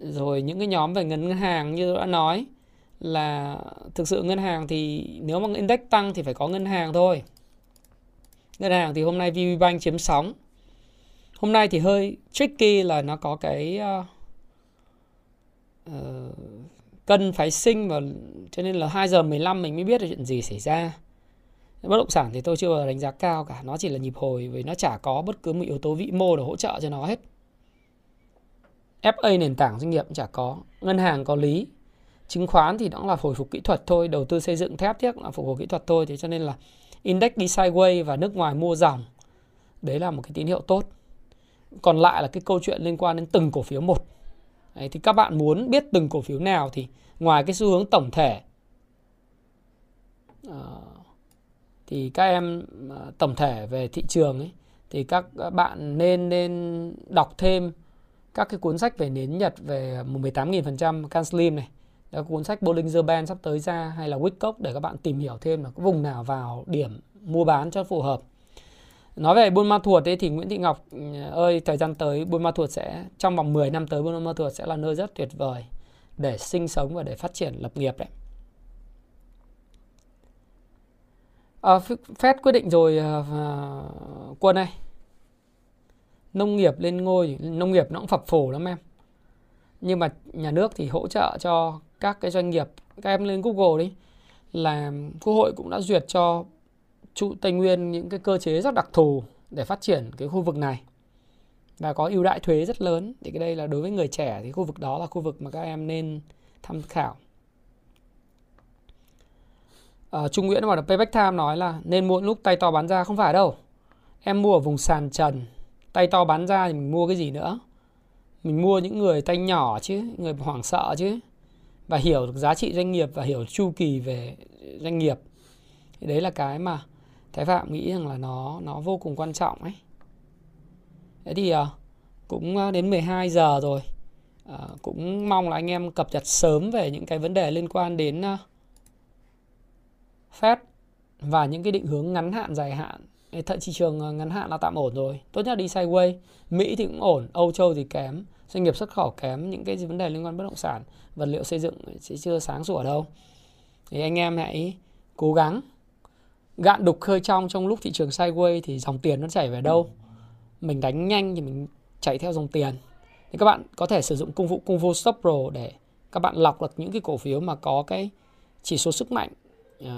Rồi những cái nhóm về ngân hàng như tôi đã nói là thực sự ngân hàng thì nếu mà index tăng thì phải có ngân hàng thôi. Ngân hàng thì hôm nay VPBank chiếm sóng. Hôm nay thì hơi tricky là nó có cái uh, uh, cân phái sinh và cho nên là 2 giờ 15 mình mới biết là chuyện gì xảy ra. Bất động sản thì tôi chưa đánh giá cao cả, nó chỉ là nhịp hồi vì nó chả có bất cứ một yếu tố vĩ mô để hỗ trợ cho nó hết. FA nền tảng doanh nghiệp cũng chả có, ngân hàng có lý, chứng khoán thì nó là hồi phục kỹ thuật thôi đầu tư xây dựng thép tiếc là phục hồi kỹ thuật thôi thế cho nên là index đi sideways và nước ngoài mua dòng đấy là một cái tín hiệu tốt. Còn lại là cái câu chuyện liên quan đến từng cổ phiếu một. Đấy, thì các bạn muốn biết từng cổ phiếu nào thì ngoài cái xu hướng tổng thể uh, thì các em uh, tổng thể về thị trường ấy thì các bạn nên nên đọc thêm các cái cuốn sách về nến Nhật về 18.000% Can Slim này cuốn sách Bollinger Band sắp tới ra hay là Wickock để các bạn tìm hiểu thêm là cái vùng nào vào điểm mua bán cho phù hợp. Nói về Buôn Ma Thuột ấy, thì Nguyễn Thị Ngọc ừ, ơi thời gian tới Buôn Ma Thuột sẽ trong vòng 10 năm tới Buôn Ma Thuột sẽ là nơi rất tuyệt vời để sinh sống và để phát triển lập nghiệp đấy. À, Fed quyết định rồi à, quân này nông nghiệp lên ngôi nông nghiệp nó cũng phập phổ lắm em nhưng mà nhà nước thì hỗ trợ cho các cái doanh nghiệp các em lên Google đi là Quốc hội cũng đã duyệt cho trụ Tây Nguyên những cái cơ chế rất đặc thù để phát triển cái khu vực này. Và có ưu đãi thuế rất lớn. Thì cái đây là đối với người trẻ thì khu vực đó là khu vực mà các em nên tham khảo. À, Trung Nguyễn vào Payback Time nói là nên mua lúc tay to bán ra không phải đâu. Em mua ở vùng sàn trần tay to bán ra thì mình mua cái gì nữa? Mình mua những người tay nhỏ chứ người hoảng sợ chứ và hiểu được giá trị doanh nghiệp và hiểu chu kỳ về doanh nghiệp. Thì đấy là cái mà thái phạm nghĩ rằng là nó nó vô cùng quan trọng ấy. Thế thì à, cũng ờ, đến 12 giờ rồi. À, cũng mong là anh em cập nhật sớm về những cái vấn đề liên quan đến uh, Fed và những cái định hướng ngắn hạn dài hạn. Thận thị trường ngắn hạn là tạm ổn rồi. Tốt nhất là đi sideways. Mỹ thì cũng ổn Âu Châu thì kém doanh nghiệp xuất khẩu kém những cái vấn đề liên quan bất động sản vật liệu xây dựng sẽ chưa sáng sủa đâu. Thì anh em hãy cố gắng. Gạn đục khơi trong trong lúc thị trường sideways thì dòng tiền nó chảy về đâu? Mình đánh nhanh thì mình chạy theo dòng tiền. Thì các bạn có thể sử dụng công vụ công vô stop pro để các bạn lọc được những cái cổ phiếu mà có cái chỉ số sức mạnh uh,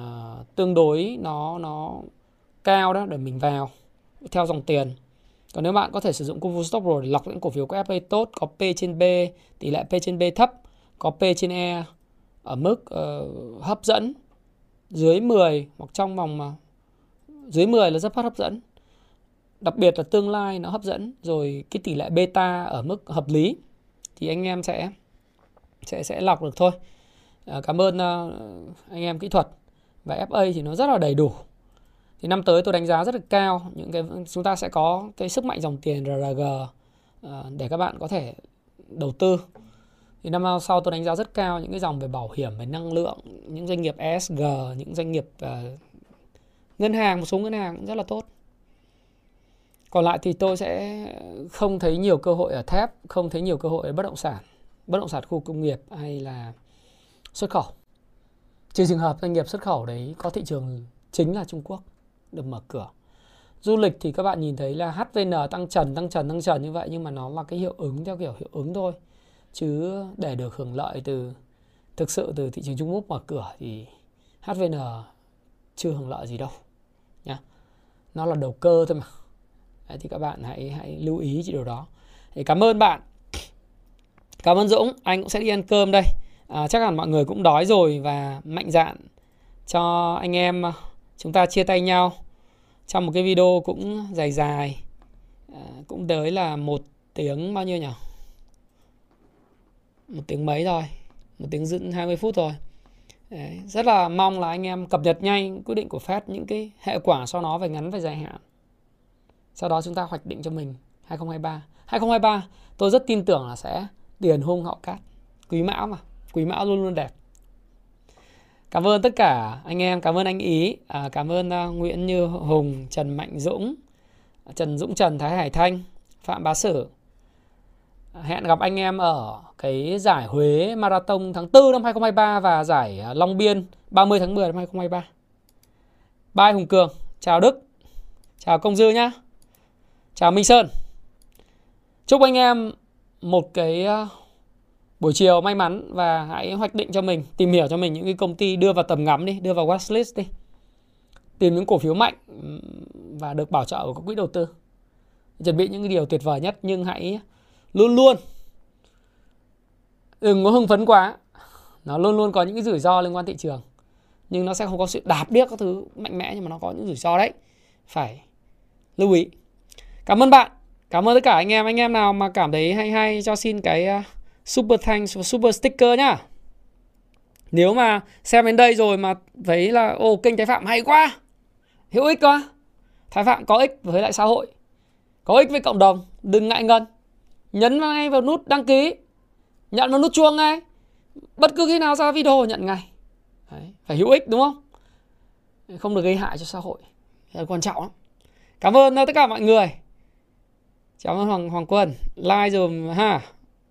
tương đối nó nó cao đó để mình vào theo dòng tiền còn nếu bạn có thể sử dụng công vụ stop pro để lọc những cổ phiếu có FA tốt có P trên B tỷ lệ P trên B thấp có P trên E ở mức uh, hấp dẫn dưới 10 hoặc trong vòng mà dưới 10 là rất hấp dẫn. Đặc biệt là tương lai nó hấp dẫn rồi cái tỷ lệ beta ở mức hợp lý thì anh em sẽ sẽ sẽ lọc được thôi. À, cảm ơn uh, anh em kỹ thuật. Và FA thì nó rất là đầy đủ thì năm tới tôi đánh giá rất là cao. Những cái chúng ta sẽ có cái sức mạnh dòng tiền RRG ờ, để các bạn có thể đầu tư. Thì năm sau tôi đánh giá rất cao những cái dòng về bảo hiểm về năng lượng những doanh nghiệp ESG những doanh nghiệp uh, ngân hàng một số ngân hàng cũng rất là tốt. Còn lại thì tôi sẽ không thấy nhiều cơ hội ở thép không thấy nhiều cơ hội ở bất động sản bất động sản khu công nghiệp hay là xuất khẩu. Trừ trường hợp doanh nghiệp xuất khẩu đấy có thị trường chính là Trung Quốc được mở cửa. Du lịch thì các bạn nhìn thấy là HVN tăng trần tăng trần tăng trần như vậy nhưng mà nó là cái hiệu ứng theo kiểu hiệu ứng thôi. Chứ để được hưởng lợi từ thực sự từ thị trường Trung Quốc mở cửa thì HVN chưa hưởng lợi gì đâu nhá. Nó là đầu cơ thôi mà. Đấy, thì các bạn hãy hãy lưu ý chỉ điều đó. Thì cảm ơn bạn. Cảm ơn Dũng. Anh cũng sẽ đi ăn cơm đây. À, chắc hẳn mọi người cũng đói rồi và mạnh dạn cho anh em chúng ta chia tay nhau. Trong một cái video cũng dài dài à, cũng tới là một tiếng bao nhiêu nhỉ một tiếng mấy rồi? Một tiếng dựng 20 phút rồi. Đấy, rất là mong là anh em cập nhật nhanh quyết định của Fed những cái hệ quả sau nó về ngắn và dài hạn. Sau đó chúng ta hoạch định cho mình 2023 2023 tôi rất tin tưởng là sẽ tiền hung họ cát. Quý mão mà quý mão luôn luôn đẹp cảm ơn tất cả anh em cảm ơn anh ý à, cảm ơn uh, nguyễn như hùng trần mạnh dũng trần dũng trần thái hải thanh phạm bá sử hẹn gặp anh em ở cái giải Huế Marathon tháng 4 năm 2023 và giải à, Long Biên 30 tháng 10 năm 2023. Bye Hùng Cường, chào Đức, chào Công Dư nhá, chào Minh Sơn. Chúc anh em một cái à, buổi chiều may mắn và hãy hoạch định cho mình, tìm hiểu cho mình những cái công ty đưa vào tầm ngắm đi, đưa vào watchlist đi. Tìm những cổ phiếu mạnh và được bảo trợ của các quỹ đầu tư. Chuẩn bị những cái điều tuyệt vời nhất nhưng hãy luôn luôn đừng có hưng phấn quá. Nó luôn luôn có những cái rủi ro liên quan thị trường nhưng nó sẽ không có sự đạp điếc các thứ mạnh mẽ nhưng mà nó có những rủi ro đấy. Phải lưu ý. Cảm ơn bạn. Cảm ơn tất cả anh em. Anh em nào mà cảm thấy hay hay cho xin cái uh, super thanks và super sticker nhá. Nếu mà xem đến đây rồi mà thấy là ô kênh thái phạm hay quá. Hữu ích quá. Thái phạm có ích với lại xã hội. Có ích với cộng đồng. Đừng ngại ngần. Nhấn ngay vào nút đăng ký. Nhận vào nút chuông ngay. Bất cứ khi nào ra video nhận ngay. Đấy, phải hữu ích đúng không? Không được gây hại cho xã hội. Là quan trọng lắm. Cảm ơn ờ, tất cả mọi người. Chào ơn hoàng hoàng quân. Like rồi ha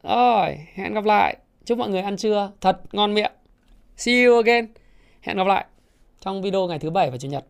rồi, hẹn gặp lại. Chúc mọi người ăn trưa thật ngon miệng. See you again. Hẹn gặp lại trong video ngày thứ bảy và chủ nhật.